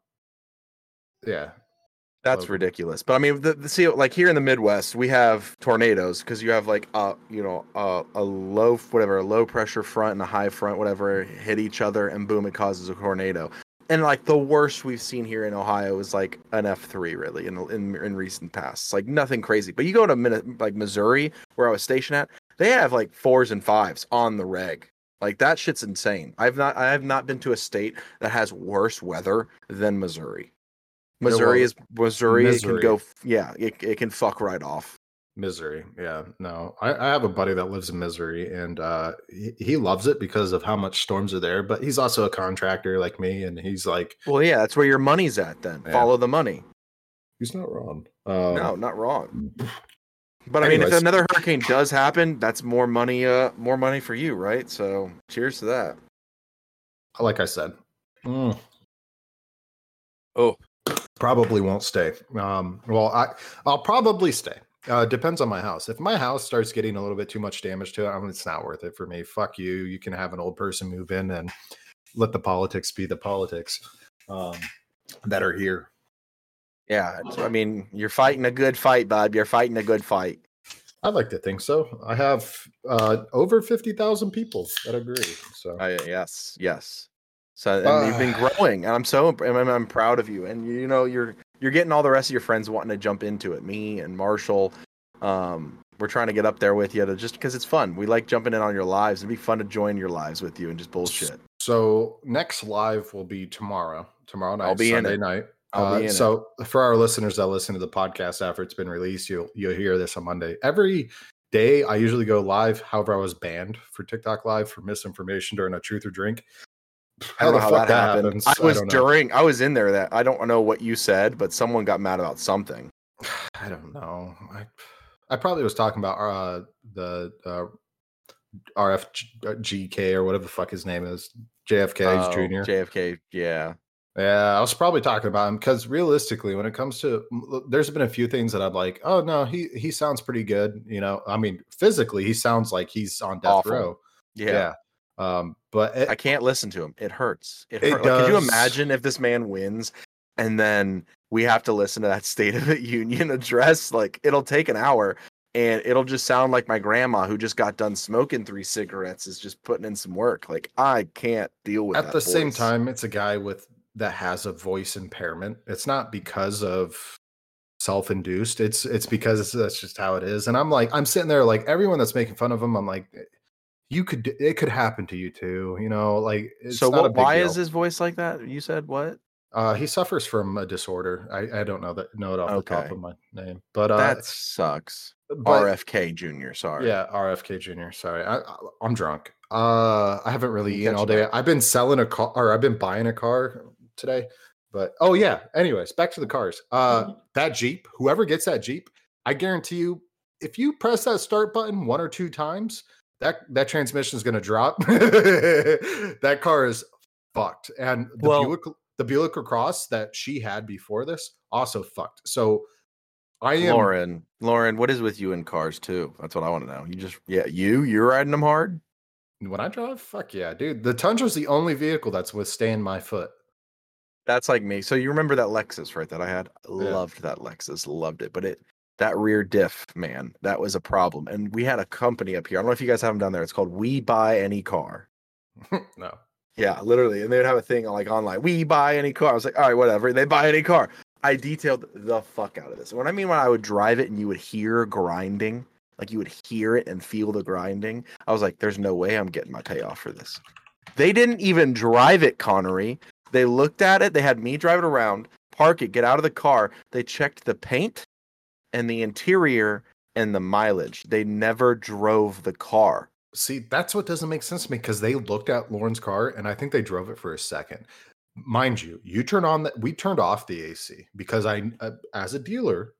Speaker 2: Yeah.
Speaker 1: That's ridiculous. But I mean, the, the, see, like here in the Midwest, we have tornadoes because you have like a you know a, a low whatever a low pressure front and a high front whatever hit each other and boom, it causes a tornado. And like the worst we've seen here in Ohio is like an F three really in, in in recent past. Like nothing crazy. But you go to Min- like Missouri where I was stationed at, they have like fours and fives on the reg. Like that shit's insane. I've not I have not been to a state that has worse weather than Missouri.
Speaker 2: well,
Speaker 1: Missouri is Missouri. It
Speaker 2: Missouri.
Speaker 1: can go. Yeah, it, it can fuck right off.
Speaker 2: Misery. Yeah. No, I, I have a buddy that lives in Misery and uh, he, he loves it because of how much storms are there. But he's also a contractor like me, and he's like,
Speaker 1: Well, yeah, that's where your money's at. Then
Speaker 2: Yeah.
Speaker 1: follow the money.
Speaker 2: he's not wrong. Um,
Speaker 1: no, not wrong. But I mean, if another hurricane does happen, that's more money. Uh, more money for you, right? So, cheers to that.
Speaker 2: like I said. mm,
Speaker 1: Oh.
Speaker 2: probably won't stay. Um, well, I I'll probably stay. Uh, depends on my house. If my house starts getting a little bit too much damage to it, I mean, it's not worth it for me. Fuck you. You can have an old person move in and let the politics be the politics um, that are here.
Speaker 1: Yeah, I mean, you're fighting a good fight, bud. You're fighting a good fight.
Speaker 2: I'd like to think so. I have uh, over fifty thousand people that agree. So
Speaker 1: I, yes, yes. So and you've been
Speaker 2: Ah.
Speaker 1: growing, and I'm so I'm, I'm proud of you. And you know, you're you're getting all the rest of your friends wanting to jump into it. Me and Marshall, um, we're trying to get up there with you to just because it's fun. We like jumping in on your lives. It'd be fun to join your lives with you and just bullshit.
Speaker 2: So next live will be tomorrow. Tomorrow night,
Speaker 1: I'll be in
Speaker 2: Sunday
Speaker 1: it.
Speaker 2: night.
Speaker 1: I'll
Speaker 2: Uh,
Speaker 1: in it.
Speaker 2: so for our listeners that listen to the podcast after it's been released, you'll you'll hear this on Monday. Every day I usually go live. However, I was banned for TikTok live for misinformation during a truth or drink.
Speaker 1: I don't know how
Speaker 2: the
Speaker 1: that,
Speaker 2: fuck
Speaker 1: happened.
Speaker 2: happens,
Speaker 1: I was
Speaker 2: don't
Speaker 1: during. I was in there. That I don't know what you said, but someone got mad about something.
Speaker 2: I don't know. I I probably was talking about uh the uh RFGK or whatever the fuck his name is. JFK
Speaker 1: Oh,
Speaker 2: Jr.
Speaker 1: JFK. Yeah.
Speaker 2: Yeah, I was probably talking about him because realistically, when it comes to, there's been a few things that I'm like, oh no, he he sounds pretty good. You know, I mean, physically, he sounds like he's on death
Speaker 1: Awful.
Speaker 2: row.
Speaker 1: Yeah.
Speaker 2: Um, but it,
Speaker 1: I can't listen to him. It hurts. It,
Speaker 2: It
Speaker 1: hurt. Like, could you imagine if this man wins and then we have to listen to that State of the Union address? Like it'll take an hour and it'll just sound like my grandma who just got done smoking three cigarettes is just putting in some work. Like I can't deal with that.
Speaker 2: at the same time, it's a guy with that has a voice impairment. It's not because of self-induced. It's it's because that's just how it is. And I'm like, I'm sitting there like everyone that's making fun of him. I'm like, you could it could happen to you too. You know, like it's
Speaker 1: So
Speaker 2: not
Speaker 1: what, why
Speaker 2: deal.
Speaker 1: is his voice like that? You said what?
Speaker 2: Uh, he suffers from a disorder. I, I don't know that know it off the top of my name, but uh,
Speaker 1: that sucks.
Speaker 2: but,
Speaker 1: RFK Jr. Sorry.
Speaker 2: Yeah, RFK Jr. Sorry, I, I I'm drunk. Uh, I haven't really eaten all day. I've been selling a car, or I've been buying a car today. But oh yeah. Anyways, back to the cars. Uh, that Jeep, whoever gets that Jeep, I guarantee you, if you press that start button one or two times, that that transmission is going to drop. that car is fucked. And the
Speaker 4: Well-
Speaker 2: Buick, the Buick Lacrosse that she had before this also fucked. So I am
Speaker 1: Lauren, Lauren, what is with you in cars too? That's what I want to know. You just, yeah, you, you're riding them hard.
Speaker 2: when I drive, fuck yeah, dude. The Tundra's the only vehicle that's withstand my foot.
Speaker 1: That's like me. So you remember that Lexus, right? That I had. I
Speaker 2: Yeah.
Speaker 1: Loved that Lexus. Loved it. But it that rear diff, man, that was a problem. And we had a company up here. I don't know if you guys have them down there. It's called We Buy Any Car.
Speaker 2: no.
Speaker 1: Yeah, literally. And they'd have a thing like online. We buy any car. I was like, all right, whatever. They buy any car. I detailed the fuck out of this. What I mean when I would drive it and you would hear grinding, like you would hear it and feel the grinding. I was like, there's no way I'm getting my payoff for this. They didn't even drive it, Connery. They looked at it. They had me drive it around, park it, get out of the car. They checked the paint and the interior and the mileage. They never drove the car.
Speaker 2: See, that's what doesn't make sense to me because they looked at Lauren's car and I think they drove it for a second. Mind you, you turn on that. We turned off the AC because I, uh, as a dealer,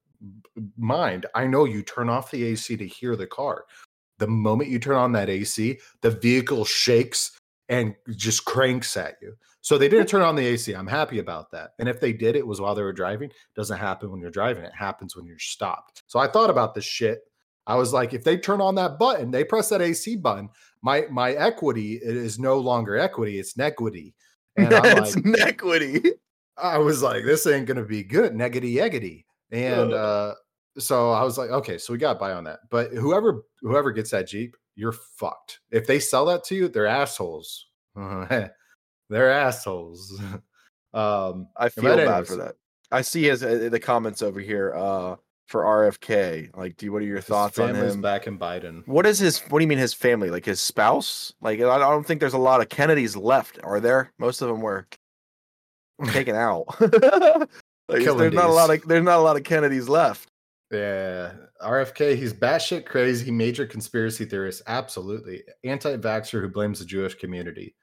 Speaker 2: mind, I know you turn off the AC to hear the car. The moment you turn on that AC, the vehicle shakes and just cranks at you. So they didn't turn on the AC. I'm happy about that. And if they did, it was while they were driving. It doesn't happen when you're driving. It happens when you're stopped. So I thought about this shit I was like, if they turn on that button, they press that AC button, my my equity it is no longer equity, it's nequity. And I'm
Speaker 1: That's
Speaker 2: like,
Speaker 1: nequity.
Speaker 2: I was like, this ain't gonna be good, negity eggity. And uh so I was like, okay, so we got by on that. But whoever whoever gets that Jeep, you're fucked. If they sell that to you, they're assholes. they're assholes. um
Speaker 1: I feel bad
Speaker 2: anyways.
Speaker 1: for that. I see his uh, the comments over here uh for RFK. Like, do what are your thoughts on him?
Speaker 2: back in Biden.
Speaker 1: What is his? What do you mean his family? Like his spouse? Like I don't think there's a lot of Kennedys left. Are there? Most of them were taken out. like, there's not a lot of there's not a lot of Kennedys left.
Speaker 2: Yeah, RFK, he's batshit crazy, major conspiracy theorist. Absolutely. Anti vaxxer who blames the Jewish community.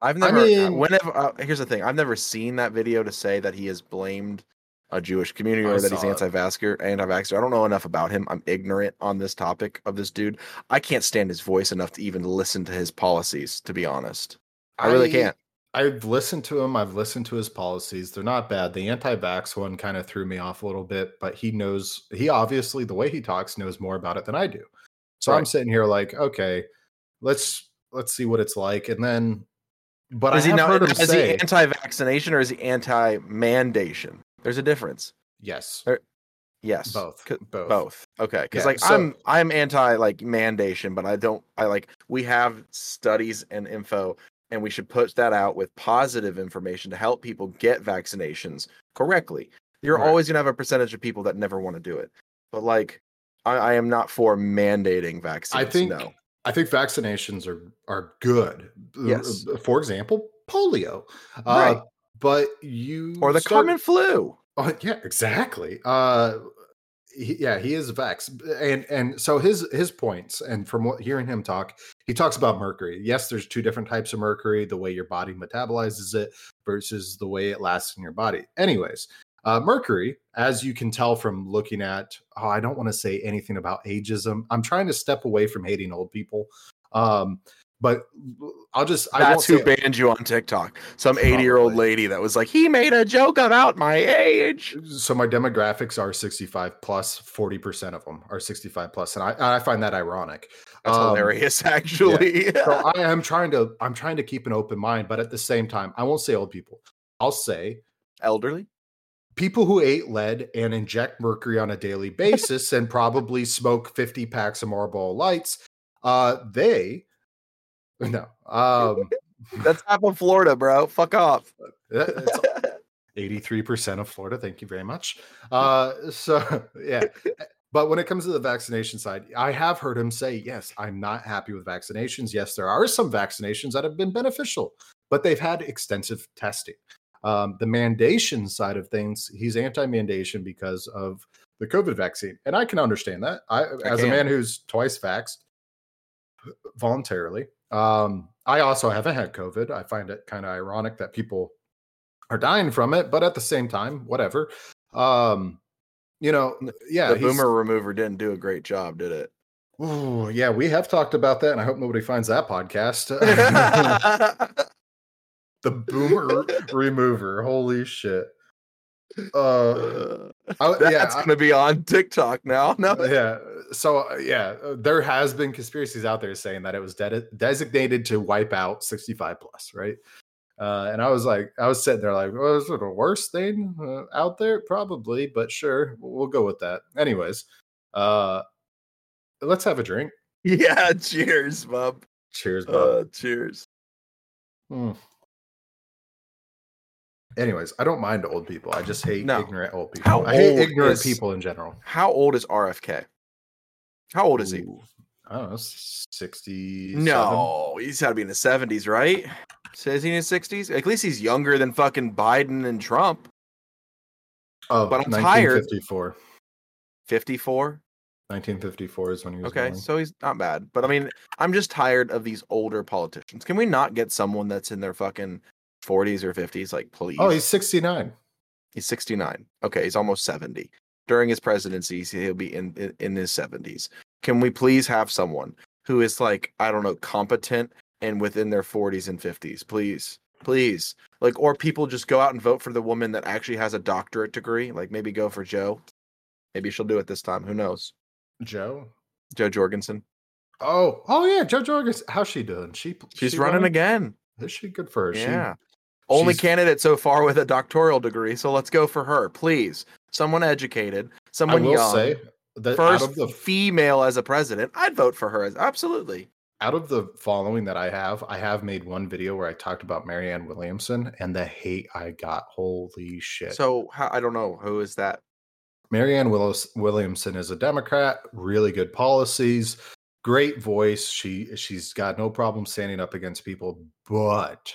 Speaker 1: I've never. uh,
Speaker 2: mean-
Speaker 1: whenever uh, here's the thing, I've never seen that video to say that he has blamed a Jewish community
Speaker 2: I
Speaker 1: or that he's anti-vaxxer. Anti-vaxxer. I don't know enough about him. I'm ignorant on this topic of this dude. I can't stand his voice enough to even listen to his policies. To be honest, I really can't.
Speaker 2: I've listened to him. I've listened to his policies. They're not bad. The anti vax one kind of threw me off a little bit, but he knows, he obviously, the way he talks, knows more about it than I do. So I'm sitting here like, okay, let's let's see what it's like. And then, but
Speaker 1: is
Speaker 2: I
Speaker 1: he now?
Speaker 2: heard him
Speaker 1: Is
Speaker 2: say,
Speaker 1: he anti-vaccination or is he anti-mandation? There's a difference.
Speaker 2: yes,
Speaker 1: Yes,
Speaker 2: both, both,
Speaker 1: both. Okay, because
Speaker 2: Yeah,
Speaker 1: like
Speaker 2: so-
Speaker 1: I'm I'm anti like mandation, but I don't. I like we have studies and info, and we should put that out with positive information to help people get vaccinations correctly. You're
Speaker 2: Right.
Speaker 1: always gonna have a percentage of people that never want to do it, but like I, I am not for mandating vaccines.
Speaker 2: I think
Speaker 1: no.
Speaker 2: I think vaccinations are are good. Uh,
Speaker 1: Yes.
Speaker 2: uh, For example, polio. Uh,
Speaker 1: Right.
Speaker 2: But you
Speaker 1: or the
Speaker 2: start-
Speaker 1: common flu.
Speaker 2: Oh, yeah, exactly. Uh, he, yeah, he is vax, and and so his his points, and from what hearing him talk, he talks about mercury. Yes, there's two different types of mercury: the way your body metabolizes it versus the way it lasts in your body. Anyways, uh, mercury, as you can tell from looking at, oh, I don't want to say anything about ageism. I'm trying to step away from hating old people. Um, but I'll just I
Speaker 1: That's who banned you on TikTok. Some 80 year old lady that was like, he made a joke about my age.
Speaker 2: so my demographics are 65 plus 40% of them are 65 plus and i, I find that ironic
Speaker 1: That's
Speaker 2: Um,
Speaker 1: hilarious, actually.
Speaker 2: so i am trying to i'm trying to keep an open mind but at the same time i won't say old people i'll say
Speaker 1: Elderly.
Speaker 2: people who ate lead and inject mercury on a daily basis and probably smoke 50 packs of marlboro lights uh they no um
Speaker 1: That's half of Florida, bro. Fuck off.
Speaker 2: it's 83% of Florida. Thank you very much. Uh, so, yeah. But when it comes to the vaccination side, I have heard him say, yes, I'm not happy with vaccinations. Yes, there are some vaccinations that have been beneficial, but they've had extensive testing. Um, the mandation side of things, he's anti mandation because of the COVID vaccine. And I can understand that. I, as a man who's twice vaxxed voluntarily, um, I also haven't had COVID. I find it kind of ironic that people are dying from it, but at the same time, whatever. Um, you know, yeah,
Speaker 1: the boomer remover didn't do a great job, did it?
Speaker 2: Ooh, yeah, we have talked about that, and I hope nobody finds that podcast. the boomer remover. Holy shit. Uh, I,
Speaker 1: That's
Speaker 2: yeah, I-
Speaker 1: gonna be on TikTok now. No,
Speaker 2: yeah. So uh, yeah, there has been conspiracies out there saying that it was de- designated to wipe out 65 plus, right? Uh, and I was like, I was sitting there like, well, is it the worst thing uh, out there? Probably, but sure, we'll, go with that. Anyways, uh, let's have a drink.
Speaker 1: yeah. Cheers, bub.
Speaker 2: Cheers, bub.
Speaker 1: Uh, cheers.
Speaker 2: Hmm. Anyways, I don't mind old people. I just hate
Speaker 1: No.
Speaker 2: ignorant old people.
Speaker 1: How
Speaker 2: I hate ignorant
Speaker 1: is-
Speaker 2: people in general.
Speaker 1: How old is RFK? How old is he?
Speaker 2: Ooh, I don't know, 60.
Speaker 1: No, he's got to be in the seventies, right? Says he in his sixties. At least he's younger than fucking Biden and Trump.
Speaker 2: Oh,
Speaker 1: but I'm tired.
Speaker 2: 1954.
Speaker 1: Fifty-four.
Speaker 2: 1954 is when he was
Speaker 1: Okay,
Speaker 2: born.
Speaker 1: so he's not bad. But I mean, I'm just tired of these older politicians. Can we not get someone that's in their fucking forties or fifties? Like, please.
Speaker 2: Oh, he's 69.
Speaker 1: He's 69. Okay, he's almost 70. During his presidency, he'll be in, in in his 70s. Can we please have someone who is like, I don't know, competent and within their 40s and 50s? Please. Please. Like or people just go out and vote for the woman that actually has a doctorate degree, like maybe go for Jo. Maybe she'll do it this time. Who knows?
Speaker 2: Jo.
Speaker 1: Jo Jorgensen.
Speaker 2: Oh, oh yeah, Jo Jorgensen. How's she doing? She
Speaker 1: She's
Speaker 2: she
Speaker 1: running again.
Speaker 2: Is she good for her? She-
Speaker 1: Yeah. Only
Speaker 2: she's-
Speaker 1: candidate so far with a doctoral degree, so let's go for her, please. Someone educated,
Speaker 2: I
Speaker 1: someone
Speaker 2: will
Speaker 1: young.
Speaker 2: say that
Speaker 1: first
Speaker 2: out of the
Speaker 1: female as a president, I'd vote for her as absolutely.
Speaker 2: out of the following that I have, I have made one video where I talked about Marianne Williamson and the hate I got. Holy shit!
Speaker 1: So I don't know who is that.
Speaker 2: Marianne Willis, Williamson is a Democrat, really good policies, great voice. She she's got no problem standing up against people, but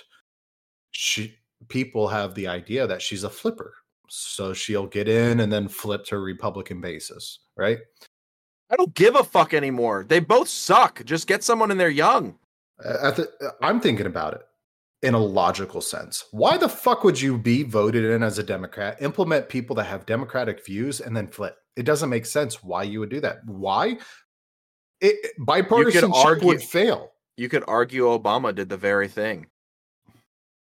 Speaker 2: she people have the idea that she's a flipper. So she'll get in and then flip to Republican basis, right?
Speaker 1: I don't give a fuck anymore. They both suck. Just get someone in there young.
Speaker 2: Uh, the, I'm thinking about it in a logical sense. Why the fuck would you be voted in as a Democrat, implement people that have Democratic views, and then flip? It doesn't make sense why you would do that. Why? It, bipartisanship
Speaker 1: argue-
Speaker 2: would fail.
Speaker 1: You could argue Obama did the very thing.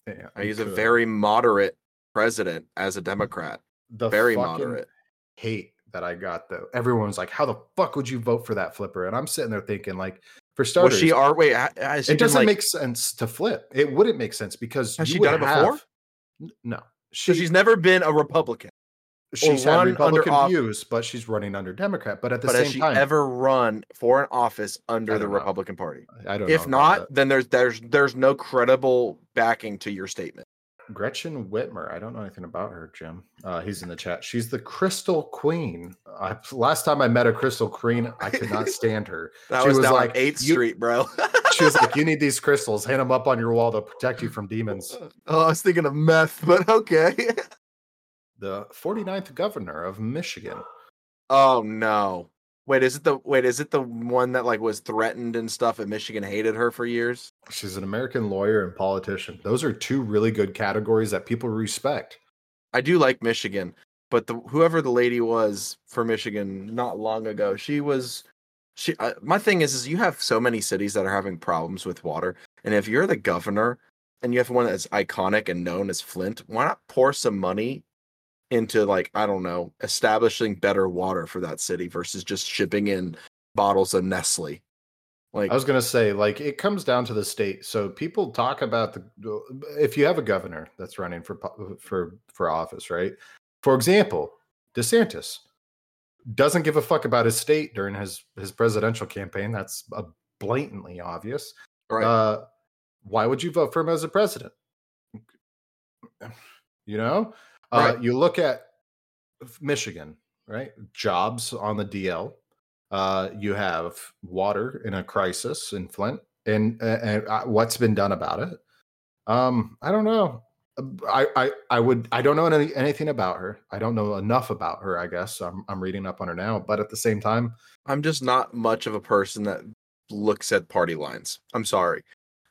Speaker 2: Yeah,
Speaker 1: He's a very moderate president as a Democrat.
Speaker 2: the
Speaker 1: very moderate.
Speaker 2: hate that I got though. Everyone's like, "How the fuck would you vote for that flipper?" And I'm sitting there thinking, like, for starters,
Speaker 1: Was she are wait? ha- Has
Speaker 2: it doesn't
Speaker 1: like-
Speaker 2: make sense to flip. It wouldn't make sense because
Speaker 1: Has
Speaker 2: you
Speaker 1: she done it before?
Speaker 2: have- No,
Speaker 1: So
Speaker 2: she,
Speaker 1: she's never been a Republican.
Speaker 2: She's
Speaker 1: run
Speaker 2: had
Speaker 1: under
Speaker 2: Republican
Speaker 1: off-
Speaker 2: views, but she's running under Democrat. But at the
Speaker 1: But
Speaker 2: same
Speaker 1: has she
Speaker 2: time,
Speaker 1: ever run for an office under the
Speaker 2: know.
Speaker 1: Republican Party?
Speaker 2: I don't.
Speaker 1: If not,
Speaker 2: that.
Speaker 1: then there's there's there's no credible backing to your statement.
Speaker 2: Gretchen Whitmer. I don't know anything about her, Jim. Uh, he's in the chat. She's the Crystal Queen. I, last time I met a Crystal Queen, I could not stand her.
Speaker 1: That
Speaker 2: She
Speaker 1: was,
Speaker 2: was
Speaker 1: down
Speaker 2: like,
Speaker 1: Eighth
Speaker 2: "You-
Speaker 1: Street, bro.
Speaker 2: She was like, "You need these crystals. Hang them up on your wall to protect you from demons."
Speaker 1: oh, I was thinking of meth, but okay.
Speaker 2: The 49th governor of Michigan.
Speaker 1: oh no. Wait, is it the wait? Is it the one that like was threatened and stuff, and Michigan hated her for years?
Speaker 2: She's an American lawyer and politician. Those are two really good categories that people respect.
Speaker 1: I do like Michigan, but the whoever the lady was for Michigan not long ago, she was she uh, my thing is is you have so many cities that are having problems with water, and if you're the governor and you have one that's iconic and known as Flint, why not pour some money into like I don't know, establishing better water for that city versus just shipping in bottles of Nestle. Like
Speaker 2: I was going to say, like, it comes down to the state. So people talk about the if you have a governor that's running for for for office, right? For example, DeSantis doesn't give a fuck about his state during his his presidential campaign. That's blatantly obvious.
Speaker 1: right.
Speaker 2: Uh, why would you vote for him as a president? You know, uh, you look at Michigan, right? Jobs on the DL. Uh, you have water in a crisis in Flint, and, and uh, what's been done about it? Um, I don't know. I, I I would I don't know any, anything about her. I don't know enough about her. I guess I'm I'm reading up on her now, but at the same time,
Speaker 1: I'm just not much of a person that looks at party lines. I'm sorry.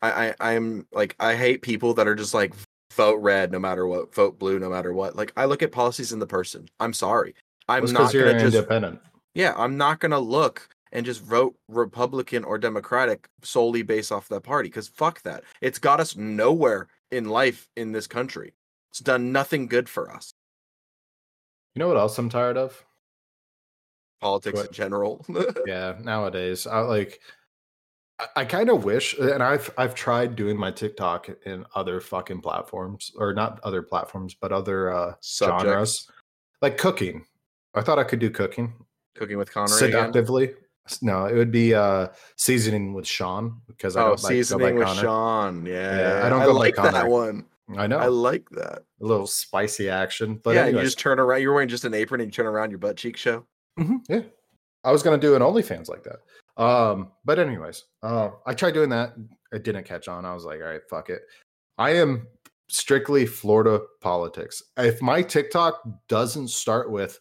Speaker 1: I, I I'm like I hate people that are just like vote red no matter what, vote blue no matter what. Like I look at policies in the person. I'm sorry. I'm
Speaker 2: That's
Speaker 1: not gonna just
Speaker 2: independent.
Speaker 1: yeah, I'm not gonna look and just vote Republican or Democratic solely based off that party because fuck that. It's got us nowhere in life in this country. It's done nothing good for us.
Speaker 2: You know what else I'm tired of?
Speaker 1: Politics
Speaker 2: What?
Speaker 1: in general.
Speaker 2: yeah nowadays i like i, kind of wish and i've i've tried doing my tiktok in other fucking platforms or not other platforms but other uh
Speaker 1: Subjects.
Speaker 2: genres like cooking i thought i could do cooking
Speaker 1: Cooking with Connery. again?
Speaker 2: seductively no it would be uh seasoning with sean because i
Speaker 1: Oh,
Speaker 2: don't like
Speaker 1: seasoning with
Speaker 2: Connor.
Speaker 1: Sean. Yeah,
Speaker 2: Yeah, I don't
Speaker 1: I
Speaker 2: go
Speaker 1: like that one.
Speaker 2: i know
Speaker 1: I like that.
Speaker 2: a little spicy action but
Speaker 1: yeah, and you just turn around. You're wearing just an apron and you turn around your butt cheek show.
Speaker 2: Mhm, yeah. I was gonna do an OnlyFans like that. Um, but anyways, uh, I tried doing that. It didn't catch on. I was like, all right, fuck it. I am strictly Florida politics. If my TikTok doesn't start with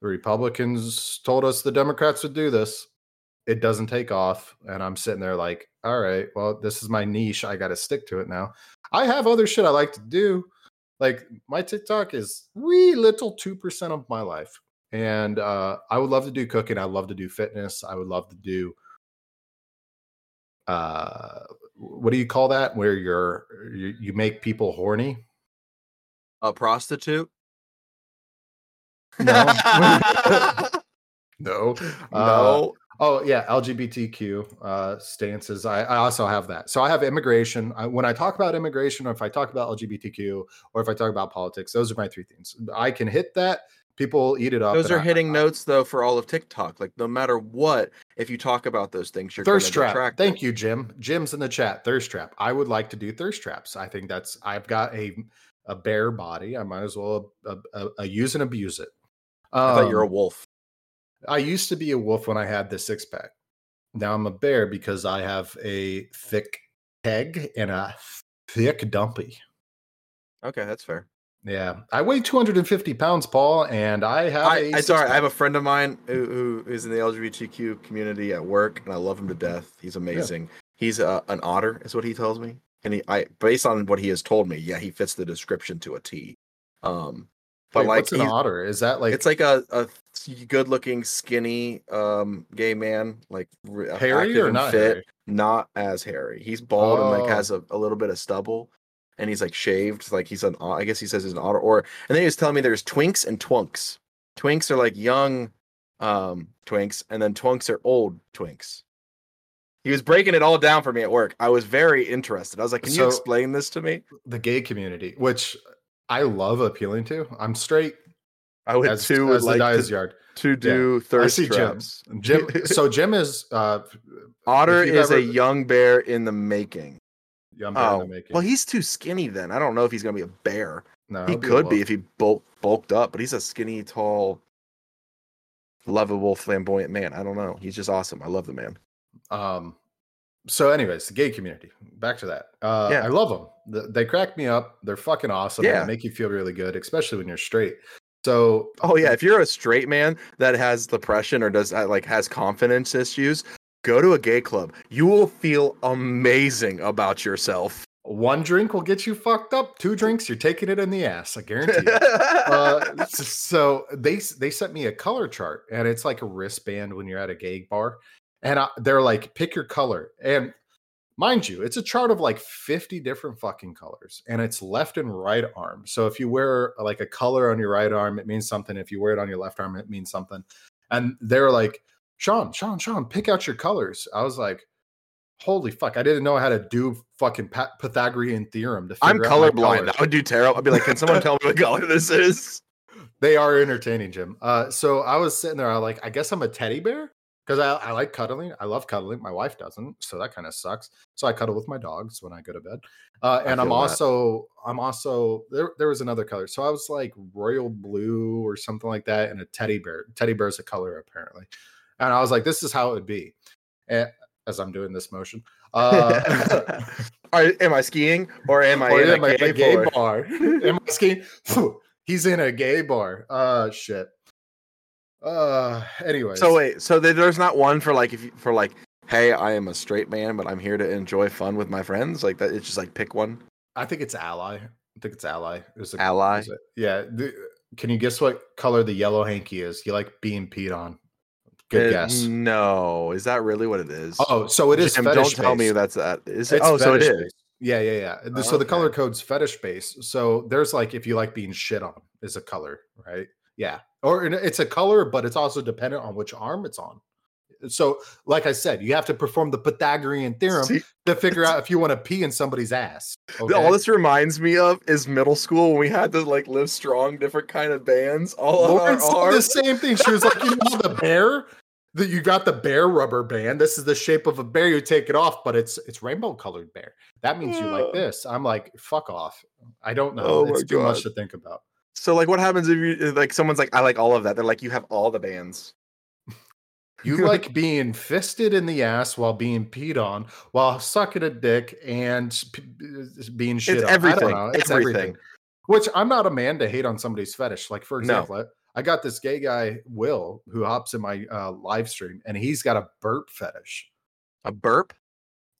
Speaker 2: the Republicans told us the Democrats would do this, it doesn't take off. And I'm sitting there like, all right, well, this is my niche. I gotta stick to it now. I have other shit I like to do. Like my TikTok is wee little two percent of my life and uh, I would love to do cooking. I love to do fitness. I would love to do uh, what do you call that? Where you're you, you make people horny?
Speaker 1: A prostitute?
Speaker 2: No. No. Uh,
Speaker 1: no.
Speaker 2: oh yeah, LGBTQ uh, stances. I, I also have that. So I have immigration. I, when I talk about immigration, or if I talk about LGBTQ, or if I talk about politics, those are my three things. I can hit that. People eat it up.
Speaker 1: Those are
Speaker 2: I-
Speaker 1: hitting notes though for all of TikTok. Like no matter what, if you talk about those things, you're
Speaker 2: thirst trap. Thank
Speaker 1: them.
Speaker 2: you, Jim. Jim's in the chat. Thirst trap. I would like to do thirst traps. I think that's. I've got a a bare body. I might as well uh, uh, uh, use and abuse it.
Speaker 1: I thought you're a
Speaker 2: Um,
Speaker 1: wolf.
Speaker 2: I used to be a wolf when I had the six pack. Now I'm a bear because I have a thick peg and a thick dumpy.
Speaker 1: Okay, that's fair.
Speaker 2: Yeah, I weigh 250 pounds, Paul, and I have.
Speaker 1: I,
Speaker 2: a
Speaker 1: I sorry, I have a friend of mine who, who is in the LGBTQ community at work, and I love him to death. He's amazing. He's uh, an otter, is what he tells me, and he, I, based on what he has told me, yeah, he fits the description to a T. Um, but
Speaker 2: Wait,
Speaker 1: like,
Speaker 2: what's an otter? Is that like
Speaker 1: it's like a, a good-looking, skinny, um, gay man, like
Speaker 2: hairy or not
Speaker 1: fit,
Speaker 2: hairy?
Speaker 1: not as hairy. He's bald and like
Speaker 2: Oh.
Speaker 1: has a, a little bit of stubble, and he's like shaved. Like he's an, I guess he says he's an otter. Or and then he was telling me there's twinks and twunks. Twinks are like young, um, twinks, and then twunks are old twinks. He was breaking it all down for me at work. I was very interested. I was like, "Can you explain this to me?"
Speaker 2: the gay community, which I love appealing to. I'm straight
Speaker 1: I would
Speaker 2: as,
Speaker 1: too
Speaker 2: as the
Speaker 1: like to,
Speaker 2: yard.
Speaker 1: to do thirst
Speaker 2: see Jim.
Speaker 1: traps.
Speaker 2: Jim. so Jim is uh,
Speaker 1: Otter is
Speaker 2: ever-
Speaker 1: a young bear in the making.
Speaker 2: In
Speaker 1: Oh,
Speaker 2: the making.
Speaker 1: well, he's too skinny then. I don't know if he's gonna be a bear.
Speaker 2: no,
Speaker 1: he could be if he bulk, bulked up, but he's a skinny, tall, lovable, flamboyant man. I don't know. He's just awesome. I love the man.
Speaker 2: Um. So, anyways, the gay community. Back to that. Uh,
Speaker 1: Yeah.
Speaker 2: I love them. They crack me up. They're fucking awesome.
Speaker 1: Yeah.
Speaker 2: They make you feel really good, especially when you're straight. So,
Speaker 1: Oh yeah, if you're a straight man that has depression or does uh, like has confidence issues, go to a gay club. You will feel amazing about yourself.
Speaker 2: one drink will get you fucked up. Two drinks, you're taking it in the ass. I guarantee you. uh, so they they sent me a color chart, and it's like a wristband when you're at a gay bar, and I, they're like, pick your color, and mind you, it's a chart of like 50 different fucking colors, and it's left and right arm. So if you wear like a color on your right arm, it means something. If you wear it on your left arm, it means something. And they're like, Sean, Sean, Sean, pick out your colors. I was like. Holy fuck! I didn't know how to do fucking Pythagorean theorem to.
Speaker 1: I'm
Speaker 2: figure out my
Speaker 1: colorblind. That would do terrible. I'd be like, can someone tell me what color this is?
Speaker 2: They are entertaining, Jim. Uh, so I was sitting there, I like, I guess I'm a teddy bear because I, I like cuddling. I love cuddling. My wife doesn't, so that kind of sucks. So I cuddle with my dogs when I go to bed. Uh, and I'm
Speaker 1: feel that.
Speaker 2: also, I'm also there. There was another color, so I was like royal blue or something like that, and a teddy bear. Teddy bear is a color apparently, and I was like, this is how it would be. And as I'm doing this motion, uh,
Speaker 1: Are, am I skiing or am I
Speaker 2: or
Speaker 1: in
Speaker 2: am
Speaker 1: a gay,
Speaker 2: gay
Speaker 1: bar?
Speaker 2: am I skiing? He's in a gay bar. Uh shit. Uh anyways.
Speaker 1: So wait, so there's not one for like if you, for like, hey, I am a straight man, but I'm here to enjoy fun with my friends. Like that, it's just like pick one.
Speaker 2: I think it's ally. I think it's ally. Is it-
Speaker 1: Ally?
Speaker 2: it- Yeah. the- can you guess what color the yellow hanky is? You like being peed on? Good
Speaker 1: Uh,
Speaker 2: guess.
Speaker 1: No, is that really what it is?
Speaker 2: Oh, so it is.
Speaker 1: Jim, don't tell me that's that. Is it?
Speaker 2: It's
Speaker 1: Oh, so it is.
Speaker 2: based. Yeah, yeah, yeah. The- So the color code's fetish based. So there's like if you like being shit on is a color, right? Yeah. Or it's a color, but it's also dependent on which arm it's on. So, like I said, you have to perform the Pythagorean theorem
Speaker 1: See,
Speaker 2: to figure out if you want to pee in somebody's ass.
Speaker 1: all this reminds me of is middle school when we had to like live strong, different kind of bands all on
Speaker 2: Lauren said the same thing. She was like, you know the bear that you got the bear rubber band. This is the shape of a bear. You take it off, but it's it's rainbow colored bear. That means you like this. I'm like, fuck off. I don't know.
Speaker 1: Oh
Speaker 2: it's too much to think about.
Speaker 1: So like, what happens if you like someone's like, I like all of that? They're like, you have all the bands.
Speaker 2: You like being fisted in the ass while being peed on, while sucking a dick and p- being shit
Speaker 1: It's
Speaker 2: on.
Speaker 1: Everything.
Speaker 2: It's
Speaker 1: everything.
Speaker 2: everything. Which I'm not a man to hate on somebody's fetish. Like for example, I, I got this gay guy Will who hops in my uh, live stream, and he's got a burp fetish.
Speaker 1: A burp,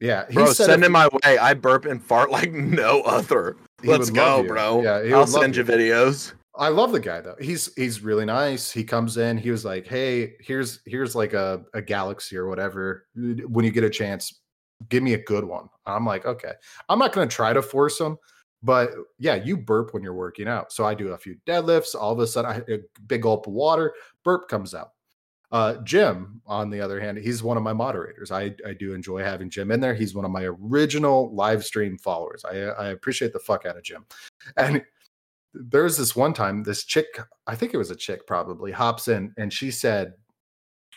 Speaker 2: Yeah, he
Speaker 1: bro.
Speaker 2: said
Speaker 1: Send it my way. I burp and fart like no other. Let's go, bro.
Speaker 2: Yeah,
Speaker 1: I'll send you videos.
Speaker 2: I love the guy though. He's he's really nice. He comes in. He was like, "Hey, here's here's like a a galaxy or whatever. When you get a chance, give me a good one." I'm like, "Okay." I'm not going to try to force him, but yeah, you burp when you're working out. So I do a few deadlifts. All of a sudden, I a big gulp of water. Burp comes out. Uh, Jim, on the other hand, he's one of my moderators. I I do enjoy having Jim in there. He's one of my original live stream followers. I I appreciate the fuck out of Jim, and there was this one time this chick i think it was a chick probably hops in and she said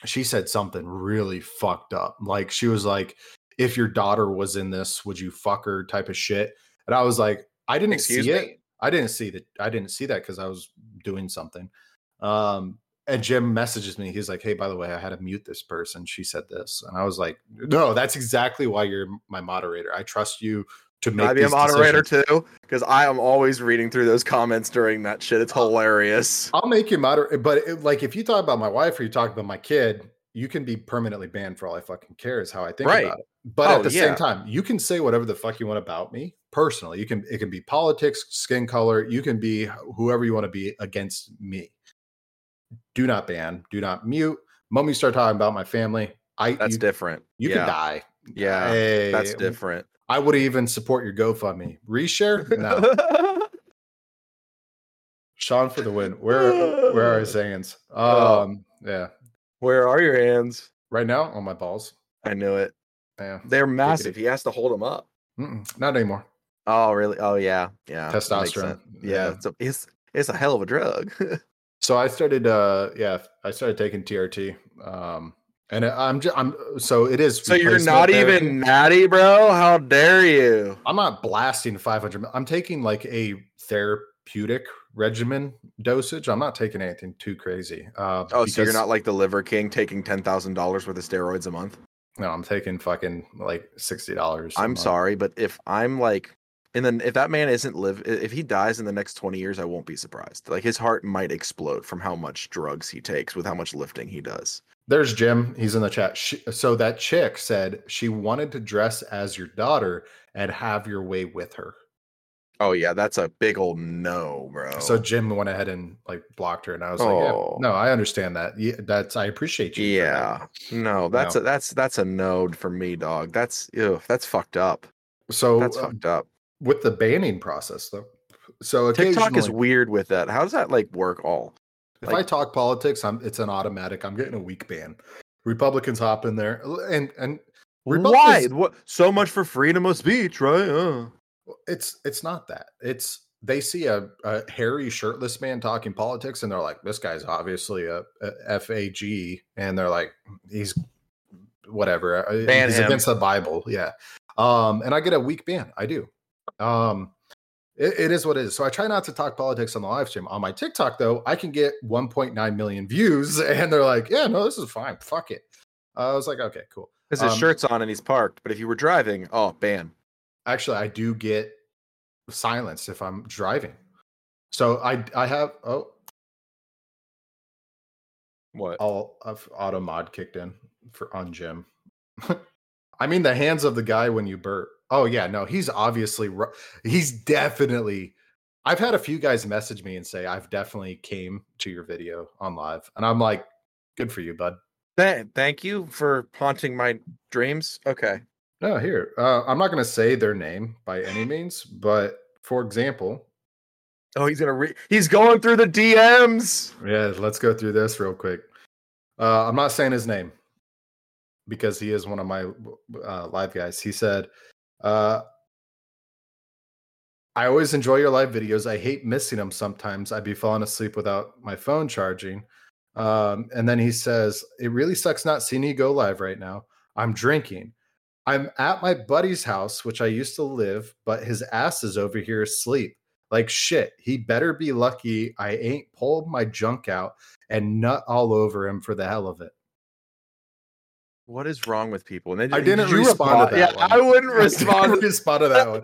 Speaker 2: she said something really fucked up. Like she was like if your daughter was in this would you fuck her? type of shit. And i was like i didn't
Speaker 1: Excuse
Speaker 2: see
Speaker 1: me?
Speaker 2: it i didn't see that i didn't see that because i was doing something. Um and jim messages me. He's like hey by the way i had to mute this person. She said this. And i was like no that's exactly why you're my moderator. I trust you to make
Speaker 1: I be a moderator
Speaker 2: decisions.
Speaker 1: too? Because I am always reading through those comments during that shit. It's hilarious.
Speaker 2: I'll make you moderate, but it, like if you talk about my wife or you talk about my kid, you can be permanently banned for all I fucking care. Is how I think
Speaker 1: Right.
Speaker 2: about it. But
Speaker 1: Oh,
Speaker 2: at the
Speaker 1: yeah.
Speaker 2: same time, you can say whatever the fuck you want about me personally. You can it can be politics, skin color. You can be whoever you want to be against me. Do not ban. Do not mute. Moment you start talking about my family, I
Speaker 1: That's
Speaker 2: you,
Speaker 1: different.
Speaker 2: you
Speaker 1: yeah.
Speaker 2: can die.
Speaker 1: Yeah.
Speaker 2: Hey,
Speaker 1: That's different.
Speaker 2: I would even support your GoFundMe. Reshare? No. Sean for the win. Where where are his hands?
Speaker 1: Oh.
Speaker 2: Um, yeah.
Speaker 1: Where are your hands?
Speaker 2: Right now on my balls.
Speaker 1: I knew it.
Speaker 2: Yeah.
Speaker 1: They're massive. He has to hold them up.
Speaker 2: Mm-mm, not anymore.
Speaker 1: Oh, really? Oh, yeah. Yeah.
Speaker 2: Testosterone.
Speaker 1: Yeah.
Speaker 2: Yeah.
Speaker 1: It's, a, it's, it's a hell of a drug.
Speaker 2: So I started uh yeah, I started taking TRT. Um and I'm just I'm so it is
Speaker 1: so you're not
Speaker 2: therapy.
Speaker 1: even natty, bro? How dare you?
Speaker 2: I'm not blasting 500 I'm taking like a therapeutic regimen dosage. I'm not taking anything too crazy. Uh
Speaker 1: Oh, so you're not like the Liver King taking $10,000 worth of steroids a month?
Speaker 2: No, I'm taking fucking like $60.
Speaker 1: I'm
Speaker 2: month.
Speaker 1: sorry, but if I'm like, and then if that man isn't live, if he dies in the next 20 years, I won't be surprised. Like his heart might explode from how much drugs he takes with how much lifting he does.
Speaker 2: There's Jim. He's in the chat. She, so that chick said she wanted to dress as your daughter and have your way with her.
Speaker 1: Oh yeah, that's a big old no, bro.
Speaker 2: So Jim went ahead and like blocked her, and I was like,
Speaker 1: Oh.
Speaker 2: "Yeah, no, I understand that. Yeah, that's I appreciate you." for that."
Speaker 1: yeah, no, that's
Speaker 2: No.
Speaker 1: a that's that's a node for me, dog. That's ew, that's fucked up.
Speaker 2: So
Speaker 1: That's
Speaker 2: uh,
Speaker 1: fucked up.
Speaker 2: With the banning process, though, so
Speaker 1: TikTok is weird with that. How does that like work? All
Speaker 2: If
Speaker 1: like-
Speaker 2: I talk politics, I'm it's an automatic. I'm getting a weak ban. Republicans hop in there, and and
Speaker 1: why? What? So much for freedom of speech, right? Uh.
Speaker 2: it's it's not that. It's they see a, a hairy shirtless man talking politics, and they're like, "This guy's obviously a, a FAG," and they're like, "He's whatever. uh,
Speaker 1: Ban
Speaker 2: he's
Speaker 1: him.
Speaker 2: against the Bible." Yeah, um, and I get a weak ban. I do. Um, it, it is what it is. So I try not to talk politics on the live stream. On my TikTok, though, I can get 1.9 million views, and they're like, "Yeah, no, this is fine. Fuck it." I was like, "Okay, cool."
Speaker 1: Because his
Speaker 2: Um,
Speaker 1: shirt's on and he's parked. But if you were driving, oh, ban.
Speaker 2: actually i do get silence if i'm driving so i i have oh
Speaker 1: What?
Speaker 2: all of auto mod kicked in for on jim i mean the hands of the guy when you burp Oh yeah, no, he's obviously he's definitely. I've had a few guys message me and say I've definitely came to your video on live, and I'm like, good for you, bud.
Speaker 1: Th- thank you for haunting my dreams. Okay.
Speaker 2: No, here uh, I'm not going to say their name by any means, but for example,
Speaker 1: Oh, he's gonna re- he's going through the DMs.
Speaker 2: yeah, let's go through this real quick. Uh, I'm not saying his name because he is one of my uh, live guys. He said, uh, I always enjoy your live videos. I hate missing them sometimes. I'd be falling asleep without my phone charging. Um, and then he says, It really sucks not seeing you go live right now. I'm drinking. I'm at my buddy's house, which I used to live, but his ass is over here asleep. Like shit. He better be lucky I ain't pulled my junk out and nut all over him for the hell of it.
Speaker 1: What is wrong with people? And
Speaker 2: I
Speaker 1: did
Speaker 2: didn't respond to that
Speaker 1: Yeah,
Speaker 2: one.
Speaker 1: I wouldn't
Speaker 2: I didn't
Speaker 1: respond. to
Speaker 2: respond to that one.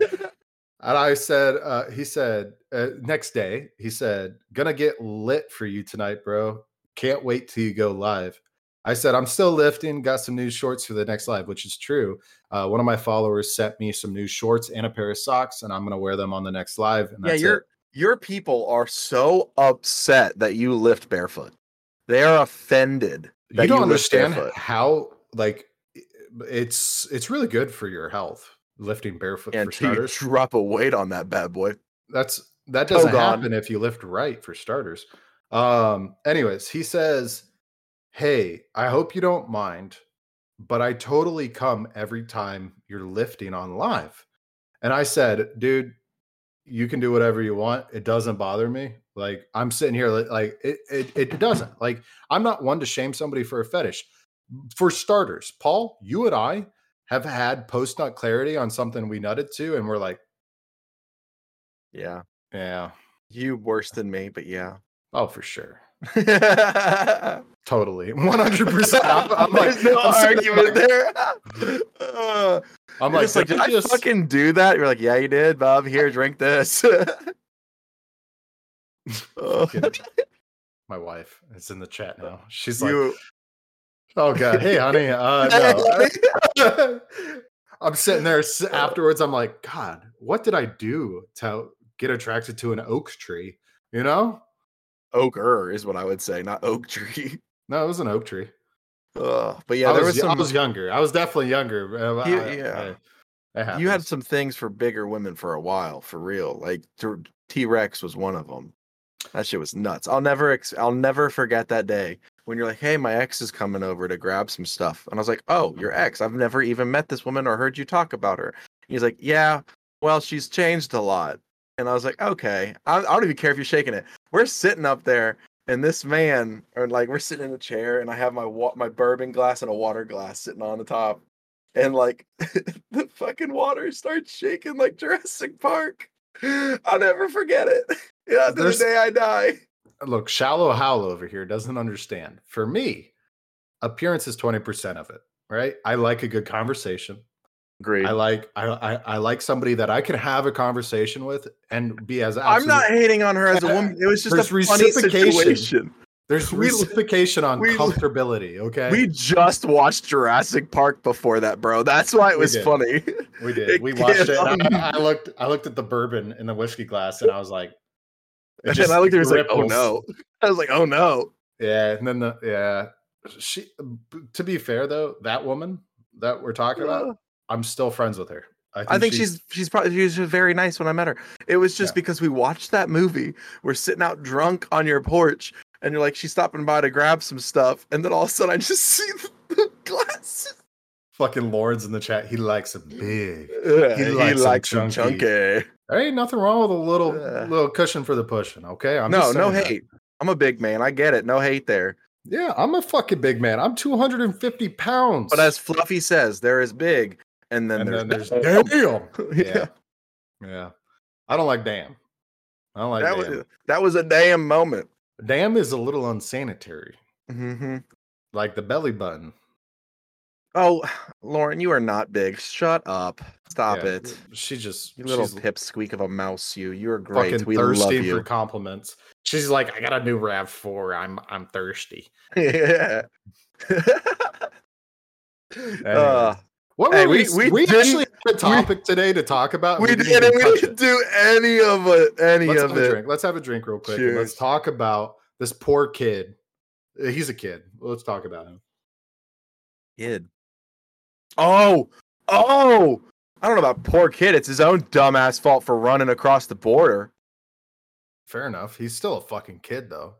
Speaker 2: And I said, uh, he said, uh, next day, he said, gonna get lit for you tonight, bro. Can't wait till you go live. I said, I'm still lifting, got some new shorts for the next live, which is true. Uh, one of my followers sent me some new shorts and a pair of socks, and I'm gonna wear them on the next live. And
Speaker 1: yeah, your
Speaker 2: it.
Speaker 1: your people are so upset that you lift barefoot. They are offended. That
Speaker 2: you don't
Speaker 1: lift
Speaker 2: understand
Speaker 1: barefoot.
Speaker 2: how like it's it's really good for your health lifting barefoot
Speaker 1: and
Speaker 2: for starters.
Speaker 1: drop a weight on that bad boy.
Speaker 2: That's that doesn't happen if you lift right for starters. Um, anyways, he says, Hey, I hope you don't mind, but I totally come every time you're lifting on live. And I said, dude, you can do whatever you want. It doesn't bother me. Like I'm sitting here like it, it it doesn't. Like I'm not one to shame somebody for a fetish. For starters, Paul, you and I have had post nut clarity on something we nutted to, and we're like,
Speaker 1: Yeah,
Speaker 2: yeah,
Speaker 1: you worse than me, but yeah.
Speaker 2: oh, for sure. Totally, one hundred percent. I'm like,
Speaker 1: no
Speaker 2: I'm
Speaker 1: argument
Speaker 2: there-
Speaker 1: there. Uh,
Speaker 2: I'm like,
Speaker 1: like,
Speaker 2: did
Speaker 1: I
Speaker 2: just-
Speaker 1: fucking do that? You're like, yeah, you did, Bob. Here, drink this.
Speaker 2: My wife is in the chat now. She's like,
Speaker 1: you,
Speaker 2: oh god, hey honey, uh, no. I'm sitting there afterwards. I'm like, God, what did I do to get attracted to an oak tree? You know?
Speaker 1: Oaker is what I would say, not oak tree.
Speaker 2: No, it was an oak tree.
Speaker 1: Ugh, but yeah,
Speaker 2: I
Speaker 1: there
Speaker 2: was,
Speaker 1: was
Speaker 2: y- I
Speaker 1: some.
Speaker 2: was younger. I was definitely younger. uh,
Speaker 1: You-
Speaker 2: I-
Speaker 1: yeah.
Speaker 2: I-
Speaker 1: you had some things for bigger women for a while, for real. Like T Rex was one of them. That shit was nuts. I'll never, ex- I'll never forget that day when you're like, "Hey, my ex is coming over to grab some stuff," and I was like, "Oh, your ex? I've never even met this woman or heard you talk about her." He's like, "Yeah, well, she's changed a lot," and I was like, "Okay, I, I don't even care if you're shaking it." We're sitting up there, and this man, or like, we're sitting in a chair, and I have my wa- my bourbon glass and a water glass sitting on the top, and like the fucking water starts shaking like Jurassic Park. I'll never forget it. Yeah, to the day I die.
Speaker 2: Look, shallow howl over here doesn't understand. For me, appearance is 20% of it, right? I like a good conversation.
Speaker 1: Great.
Speaker 2: I like I, I I like somebody that I can have a conversation with and be as
Speaker 1: I'm not hating on her as a woman. It was just
Speaker 2: There's
Speaker 1: a funny
Speaker 2: reciprocation.
Speaker 1: situation.
Speaker 2: There's
Speaker 1: we-
Speaker 2: reciprocation on
Speaker 1: we-
Speaker 2: comfortability, okay?
Speaker 1: We just watched Jurassic Park before that, bro. That's why it was
Speaker 2: did.
Speaker 1: funny.
Speaker 2: we did.
Speaker 1: it
Speaker 2: We watched it. I, I looked I looked at the bourbon in the whiskey glass and I was like
Speaker 1: And
Speaker 2: just
Speaker 1: I looked at her like, "Oh no!" I was like, "Oh no!"
Speaker 2: Yeah, and then the yeah. She to be fair though, that woman that we're talking about, uh. I'm still friends with her.
Speaker 1: I think she's she's probably she was very nice when I met her. It was just
Speaker 2: Yeah.
Speaker 1: because we watched that movie. We're sitting out drunk on your porch, and you're like, she's stopping by to grab some stuff, and then all of a sudden I just see the, the glasses.
Speaker 2: fucking Lawrence in the chat. He likes them big.
Speaker 1: Yeah,
Speaker 2: He
Speaker 1: he
Speaker 2: likes
Speaker 1: likes,
Speaker 2: them chunky.
Speaker 1: chunky.
Speaker 2: There ain't nothing wrong with a little little cushion for the pushing. Okay, I'm
Speaker 1: no, no
Speaker 2: that.
Speaker 1: hate. I'm a big man. I get it. No hate there.
Speaker 2: Yeah, I'm a fucking big man. I'm 250 pounds.
Speaker 1: But as Fluffy says, there is big, and then
Speaker 2: and
Speaker 1: there's,
Speaker 2: then there's damn.
Speaker 1: yeah.
Speaker 2: Yeah, yeah. I don't like damn. I don't like
Speaker 1: that
Speaker 2: damn.
Speaker 1: was that was a damn moment.
Speaker 2: Damn is a little unsanitary,
Speaker 1: hmm
Speaker 2: like the belly button.
Speaker 1: Oh, Lauren, you are not big. Shut up. Stop
Speaker 2: Yeah,
Speaker 1: it.
Speaker 2: She just
Speaker 1: You little pipsqueak of a mouse. You. You are great.
Speaker 2: fucking
Speaker 1: We love you.
Speaker 2: thirsty for compliments. She's like, I got a new Rav Four. I'm I'm thirsty.
Speaker 1: yeah. uh,
Speaker 2: Anyways. What
Speaker 1: Hey, we-
Speaker 2: we,
Speaker 1: we
Speaker 2: we, actually had a topic today to talk about.
Speaker 1: We
Speaker 2: didn't
Speaker 1: didn't, we didn't do any of it. Any
Speaker 2: Let's
Speaker 1: of
Speaker 2: have a
Speaker 1: it.
Speaker 2: drink. Let's have a drink real quick. let's talk about this poor kid. Uh, He's a kid. Let's talk about him.
Speaker 1: Kid. Oh, oh! I don't know about poor kid. It's his own dumbass fault for running across the border.
Speaker 2: Fair enough. He's still a fucking kid, though.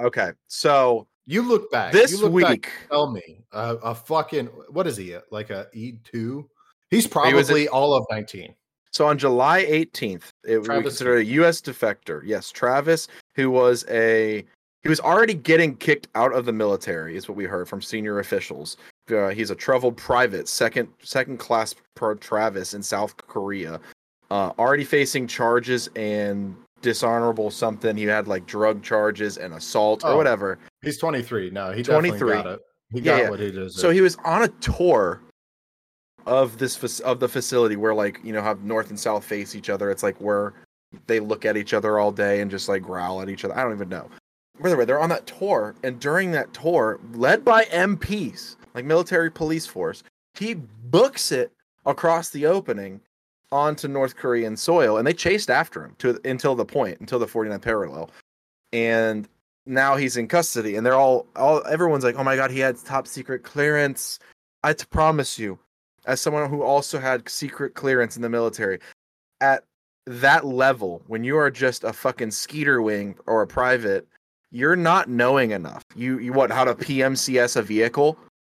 Speaker 1: Okay, so
Speaker 2: You look back.
Speaker 1: this
Speaker 2: you look back,
Speaker 1: week,
Speaker 2: tell me uh, a fucking what is he? uh, Like a E two? He's
Speaker 1: was a-
Speaker 2: probably all of nineteen.
Speaker 1: So on July 18th, it, we
Speaker 2: Travis
Speaker 1: consider a U.S. defector. Yes, Travis, who was a he was already getting kicked out of the military, is what we heard from senior officials. Uh, he's a troubled private, second second class pro Travis in South Korea, uh, already facing charges and dishonorable something. He had like drug charges and assault or
Speaker 2: Oh,
Speaker 1: whatever.
Speaker 2: He's twenty three. No, he
Speaker 1: 23.
Speaker 2: got it. He got
Speaker 1: yeah.
Speaker 2: what he deserved.
Speaker 1: So he was on a tour of this of the facility where like you know how north and south face each other. It's like where they look at each other all day and just like growl at each other. I don't even know. By the way, they're on that tour, and during that tour, led by MPs, like military police force, he books it across the opening onto North Korean soil, and they chased after him to until the point, until the 49th parallel, and now he's in custody, and they're all all everyone's like, oh my god, he had top secret clearance. I to promise you, as someone who also had secret clearance in the military, at that level, when you are just a fucking skeeter wing or a private, you're not knowing enough. You you what how to PMCS a vehicle?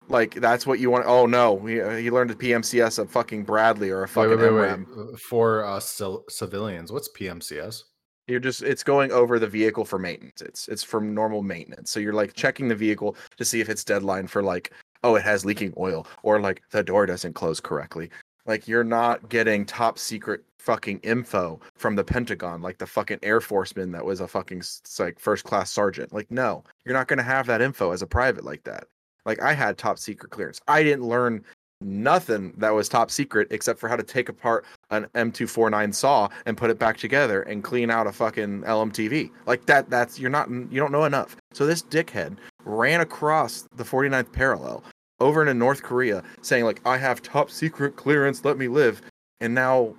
Speaker 1: Like that's what you want. Oh no, he, uh, he learned to PMCS of fucking Bradley or a fucking
Speaker 2: wait, wait, wait. Uh, For uh, cil- civilians, what's PMCS?
Speaker 1: You're just it's going over the vehicle for maintenance. It's it's from normal maintenance. So you're like checking the vehicle to see if it's deadline for like oh it has leaking oil or like the door doesn't close correctly. Like you're not getting top secret fucking info from the Pentagon like the fucking Air Forceman that was a fucking like first class sergeant. Like no, you're not going to have that info as a private like that. Like I had top secret clearance. I didn't learn nothing that was top secret except for how to take apart an M249 saw and put it back together and clean out a fucking LMTV. Like that that's you're not you don't know enough. So this dickhead ran across the 49th parallel over into North Korea saying like I have top secret clearance, let me live. And now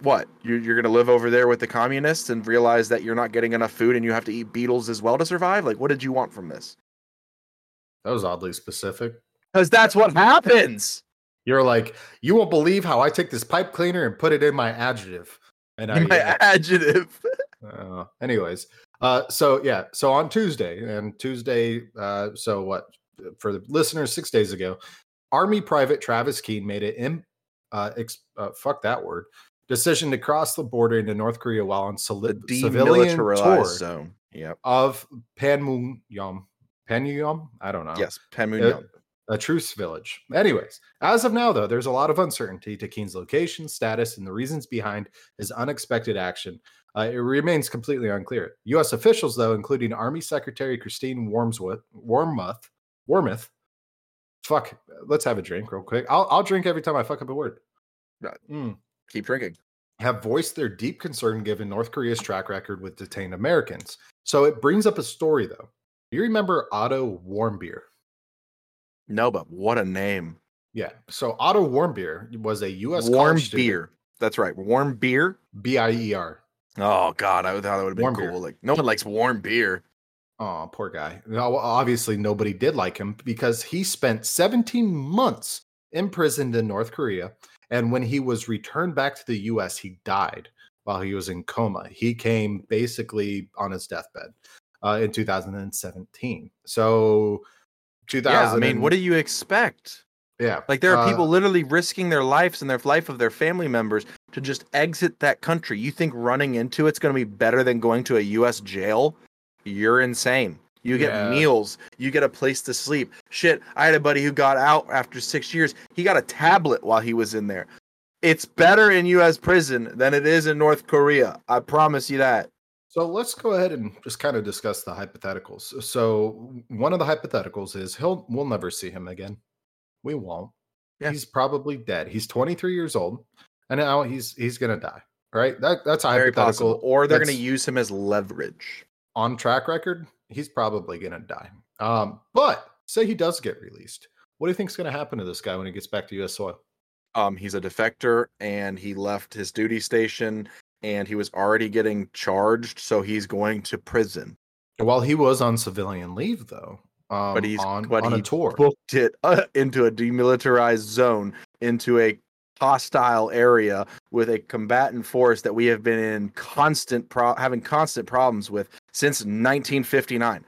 Speaker 1: what? You're, you're going to live over there with the communists and realize that you're not getting enough food and you have to eat beetles as well to survive? Like what did you want from this?
Speaker 2: That was oddly specific.
Speaker 1: Cuz that's what happens.
Speaker 2: You're like, you won't believe how I take this pipe cleaner and put it in my adjective. And I,
Speaker 1: My
Speaker 2: yeah.
Speaker 1: adjective.
Speaker 2: Uh, anyways, uh, so yeah, so on Tuesday and Tuesday, uh, so what for the listeners six days ago, Army Private Travis Keen made it in, uh, ex, uh, fuck that word, decision to cross the border into North Korea while on
Speaker 1: The
Speaker 2: civili- civilian
Speaker 1: demilitarized
Speaker 2: tour
Speaker 1: zone. Yep.
Speaker 2: of Panmunjom. Panmunjom? I don't know.
Speaker 1: Yes,
Speaker 2: Uh,
Speaker 1: Panmunjom.
Speaker 2: a truce village. Anyways, as of now, though, there's a lot of uncertainty to Keen's location, status, and the reasons behind his unexpected action. Uh, it remains completely unclear. U.S. officials, though, including Army Secretary Christine Wormsworth, Wormuth, Wormuth, fuck, let's have a drink real quick. I'll, I'll drink every time I fuck up a word. Mm.
Speaker 1: Keep drinking.
Speaker 2: Have voiced their deep concern given North Korea's track record with detained Americans. So it brings up a story, though. You remember Otto Warmbier?
Speaker 1: No, but what a name.
Speaker 2: Yeah. So Otto Warmbier was a U.S.
Speaker 1: Warm beer. That's right. Warm beer.
Speaker 2: B I E R.
Speaker 1: Oh God, I thought that would have been
Speaker 2: Warm
Speaker 1: cool.
Speaker 2: beer.
Speaker 1: Like no one likes warm beer.
Speaker 2: Oh, poor guy. No, obviously, nobody did like him because he spent 17 months imprisoned in North Korea. And when he was returned back to the US, he died while he was in coma. He came basically on his deathbed uh, in 2017. So, 2000.
Speaker 1: Yeah, I mean, what do you expect?
Speaker 2: Yeah.
Speaker 1: Like there are
Speaker 2: uh,
Speaker 1: people literally risking their lives and their life of their family members to just exit that country. You think running into it's going to be better than going to a U.S. jail? You're insane. You get
Speaker 2: Yeah.
Speaker 1: meals. You get a place to sleep. Shit, I had a buddy who got out after six years. He got a tablet while he was in there. It's better in U.S. prison than it is in North Korea. I promise you that.
Speaker 2: So let's go ahead and just kind of discuss the hypotheticals. So one of the hypotheticals is he'll we'll never see him again. We won't.
Speaker 1: Yeah.
Speaker 2: He's probably dead. He's 23 years old, and now he's he's gonna die. Right? That that's a
Speaker 1: Very
Speaker 2: hypothetical.
Speaker 1: possible. Or they're going to use him as leverage.
Speaker 2: on track record. He's probably gonna die. Um, but say he does get released. What do you think's gonna happen to this guy when he gets back to U.S. soil?
Speaker 1: Um, he's a defector and he left his duty station and he was already getting charged, so he's going to prison.
Speaker 2: While he was on civilian leave, though, um,
Speaker 1: But he's-
Speaker 2: on,
Speaker 1: but
Speaker 2: on a tour.
Speaker 1: Booked it uh, into a demilitarized zone, into a hostile area with a combatant force that we have been in constant pro- having constant problems with since 1959.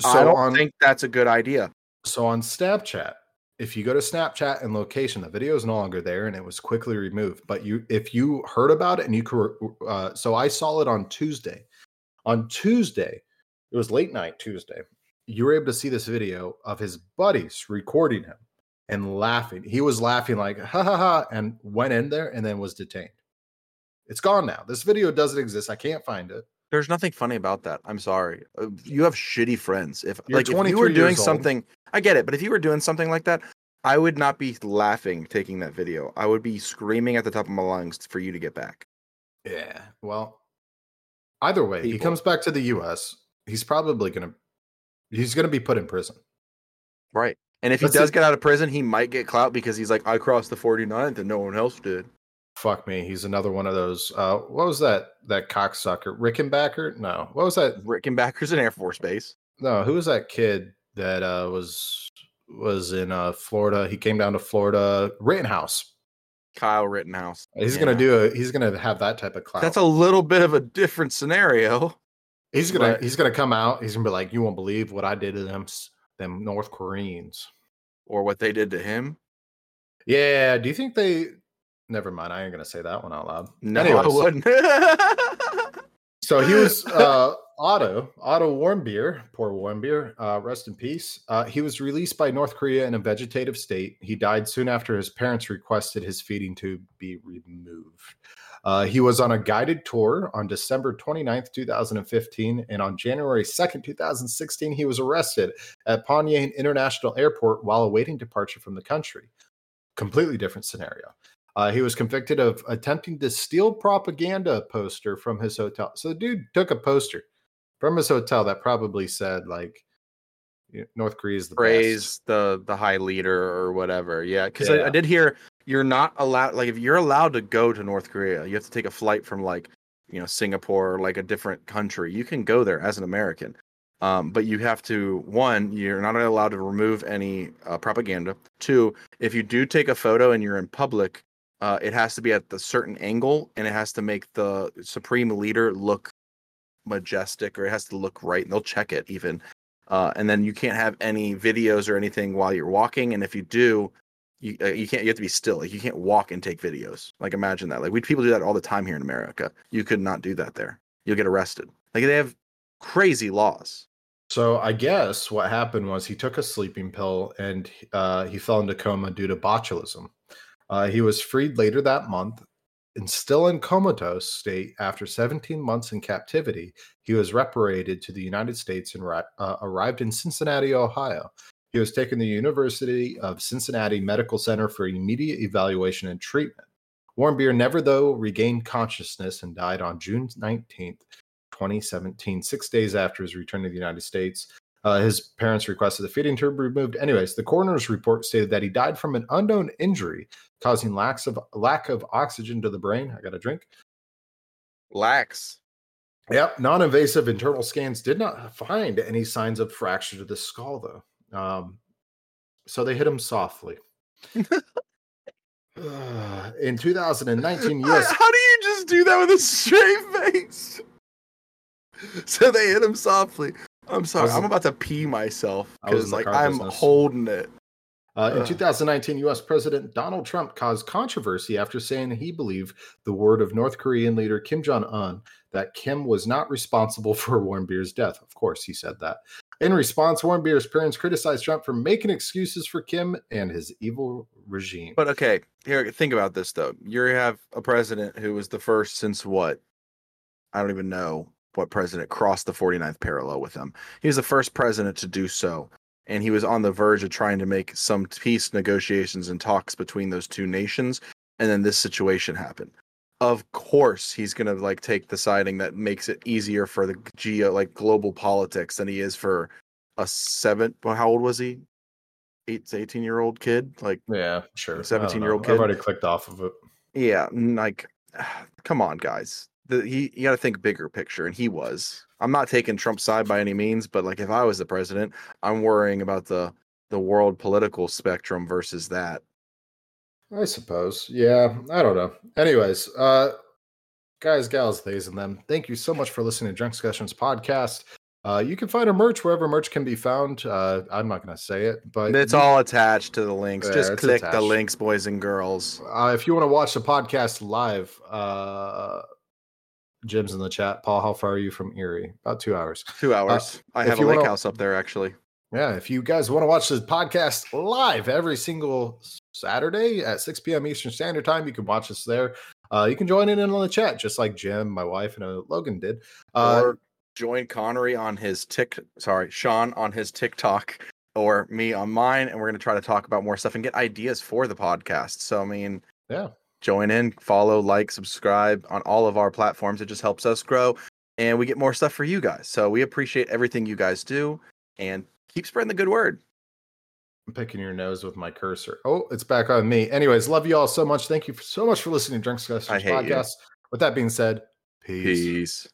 Speaker 2: So
Speaker 1: I don't
Speaker 2: on
Speaker 1: think that's a good idea.
Speaker 2: so on Snapchat, if you go to Snapchat and location, the video is no longer there, and it was quickly removed. But you, if you heard about it, and you could, uh, so I saw it on Tuesday. On Tuesday, it was late night Tuesday. You were able to see this video of his buddies recording him and laughing. He was laughing like ha ha ha, and went in there and then was detained. It's gone now. This video doesn't exist. I can't find it.
Speaker 1: There's nothing funny about that. I'm sorry. Uh, You have shitty friends. If
Speaker 2: You're
Speaker 1: like if you
Speaker 2: 23
Speaker 1: were doing something, I get it. But if you were doing something like that, I would not be laughing taking that video. I would be screaming at the top of my lungs for you to get back.
Speaker 2: Yeah. Well, either way, he comes back to the U.S. He's probably gonna he's gonna be put in prison.
Speaker 1: Right. And if he does
Speaker 2: see-
Speaker 1: get out of prison, he might get clout because he's like, I crossed the 49th and no one else did.
Speaker 2: Fuck me, he's another one of those. Uh, what was that? That cocksucker, Rickenbacker? No, what was that?
Speaker 1: Rickenbacker's an Air Force Base.
Speaker 2: No, who was that kid that uh, was was in uh, Florida? He came down to Florida. Rittenhouse.
Speaker 1: Kyle Rittenhouse.
Speaker 2: He's
Speaker 1: Yeah.
Speaker 2: gonna do a. He's gonna have that type of clout.
Speaker 1: That's a little bit of a different scenario.
Speaker 2: He's gonna.
Speaker 1: but-
Speaker 2: He's gonna come out. He's gonna be like, "You won't believe what I did to them, them North Koreans."
Speaker 1: Or what they did to him.
Speaker 2: Yeah. Do you think they? Never mind. I ain't gonna say that one out loud.
Speaker 1: No,
Speaker 2: Anyways.
Speaker 1: I wouldn't.
Speaker 2: So he was uh, Otto Otto Warmbier, poor Warmbier, uh, rest in peace. Uh, he was released by North Korea in a vegetative state. He died soon after his parents requested his feeding tube be removed. Uh, he was on a guided tour on December 29th, 2015, and on January 2nd, 2016, he was arrested at Pyongyang International Airport while awaiting departure from the country. Completely different scenario. Uh, he was convicted of attempting to steal propaganda poster from his hotel. So the dude took a poster from his hotel that probably said like you know, North Korea is the best.
Speaker 1: praise the the high leader or whatever. Yeah, because I, I did hear you're not allowed. Like, if you're allowed to go to North Korea, you have to take a flight from like you know Singapore or like a different country. You can go there as an American, um, but you have to one, you're not allowed to remove any uh, propaganda. Two, if you do take a photo and you're in public. Uh, it has to be at the certain angle and it has to make the supreme leader look majestic or it has to look right and they'll check it even uh, and then you can't have any videos or anything while you're walking. And if you do, you uh, you can't. You have to be still. Like you can't walk and take videos. Like imagine that. Like we people do that all the time here in America. You could not do that there. You'll get arrested. Like they have crazy laws.
Speaker 2: So I guess what happened was he took a sleeping pill and uh, he fell into coma due to botulism. Uh, he was freed later that month and still in comatose state after 17 months in captivity. He was reparated to the United States and uh, arrived in Cincinnati, Ohio. He was taken to the University of Cincinnati Medical Center for immediate evaluation and treatment. Warmbier never, though, regained consciousness and died on June 19th, 2017, six days after his return to the United States. Uh, his parents requested the feeding tube removed. Anyways, the coroner's report stated that he died from an unknown injury causing lacks of lack of oxygen to the brain. I got a drink.
Speaker 1: Lax.
Speaker 2: Yep. Non-invasive internal scans did not find any signs of fracture to the skull, though. Um, so they hit him softly. In 2019,
Speaker 1: How,
Speaker 2: U.S.
Speaker 1: how do you just do that with a straight face? So they hit him softly. I'm sorry.
Speaker 2: was-
Speaker 1: I'm about to pee myself because like I'm
Speaker 2: business.
Speaker 1: holding it.
Speaker 2: Uh, in 2019, U.S. President Donald Trump caused controversy after saying he believed the word of North Korean leader Kim Jong Un that Kim was not responsible for Warren Warmbier's death. Of course, he said that. In response, Warren Warmbier's parents criticized Trump for making excuses for Kim and his evil regime.
Speaker 1: But okay, here think about this though. You have a president who was the first since what? I don't even know what president crossed the 49th parallel with him. He was the first president to do so. And he was on the verge of trying to make some peace negotiations and talks between those two nations. And then this situation happened. Of course, he's gonna like take the siding that makes it easier for the geo like global politics than he is for a seven. Well, how old was he? eight to eighteen year old kid. Like,
Speaker 2: Yeah, sure.
Speaker 1: 17-year-old kid.
Speaker 2: I've already clicked off of it.
Speaker 1: yeah, like, come on, guys. The, he you got to think bigger picture, and he was. I'm not taking Trump's side by any means, but like if I was the president, I'm worrying about the the world political spectrum versus that.
Speaker 2: I suppose. Yeah, I don't know. Anyways, uh guys, gals, theys, and them, thank you so much for listening to Drunkscussions podcast. Uh, you can find our merch wherever merch can be found. Uh, I'm not going to say it, but
Speaker 1: It's
Speaker 2: you-
Speaker 1: all attached to the links.
Speaker 2: Yeah,
Speaker 1: Just click the links, boys and girls.
Speaker 2: Uh, if you want to watch the podcast live, uh, Jim's in the chat. Paul, how far are you from Erie? About two hours.
Speaker 1: Two hours. I
Speaker 2: Uh, if
Speaker 1: have a lake
Speaker 2: wanna-
Speaker 1: house up there actually.
Speaker 2: Yeah, if you guys want to watch the podcast live every single Saturday at 6 p.m. Eastern Standard Time, you can watch us there. Uh, you can join in on the chat, just like Jim, my wife, and uh, Logan did. Uh,
Speaker 1: or join Connery on his tick sorry, Sean on his TikTok or me on mine, and we're gonna try to talk about more stuff and get ideas for the podcast. So I mean,
Speaker 2: yeah,
Speaker 1: join in, follow, like, subscribe on all of our platforms. It just helps us grow and we get more stuff for you guys. So we appreciate everything you guys do and keep spreading the good word.
Speaker 2: I'm picking your nose with my cursor. Oh, it's back on me. Anyways, love you all so much. Thank you so much for listening to Drunkscussions
Speaker 1: I you.
Speaker 2: podcast. With that being said, peace.
Speaker 1: Peace.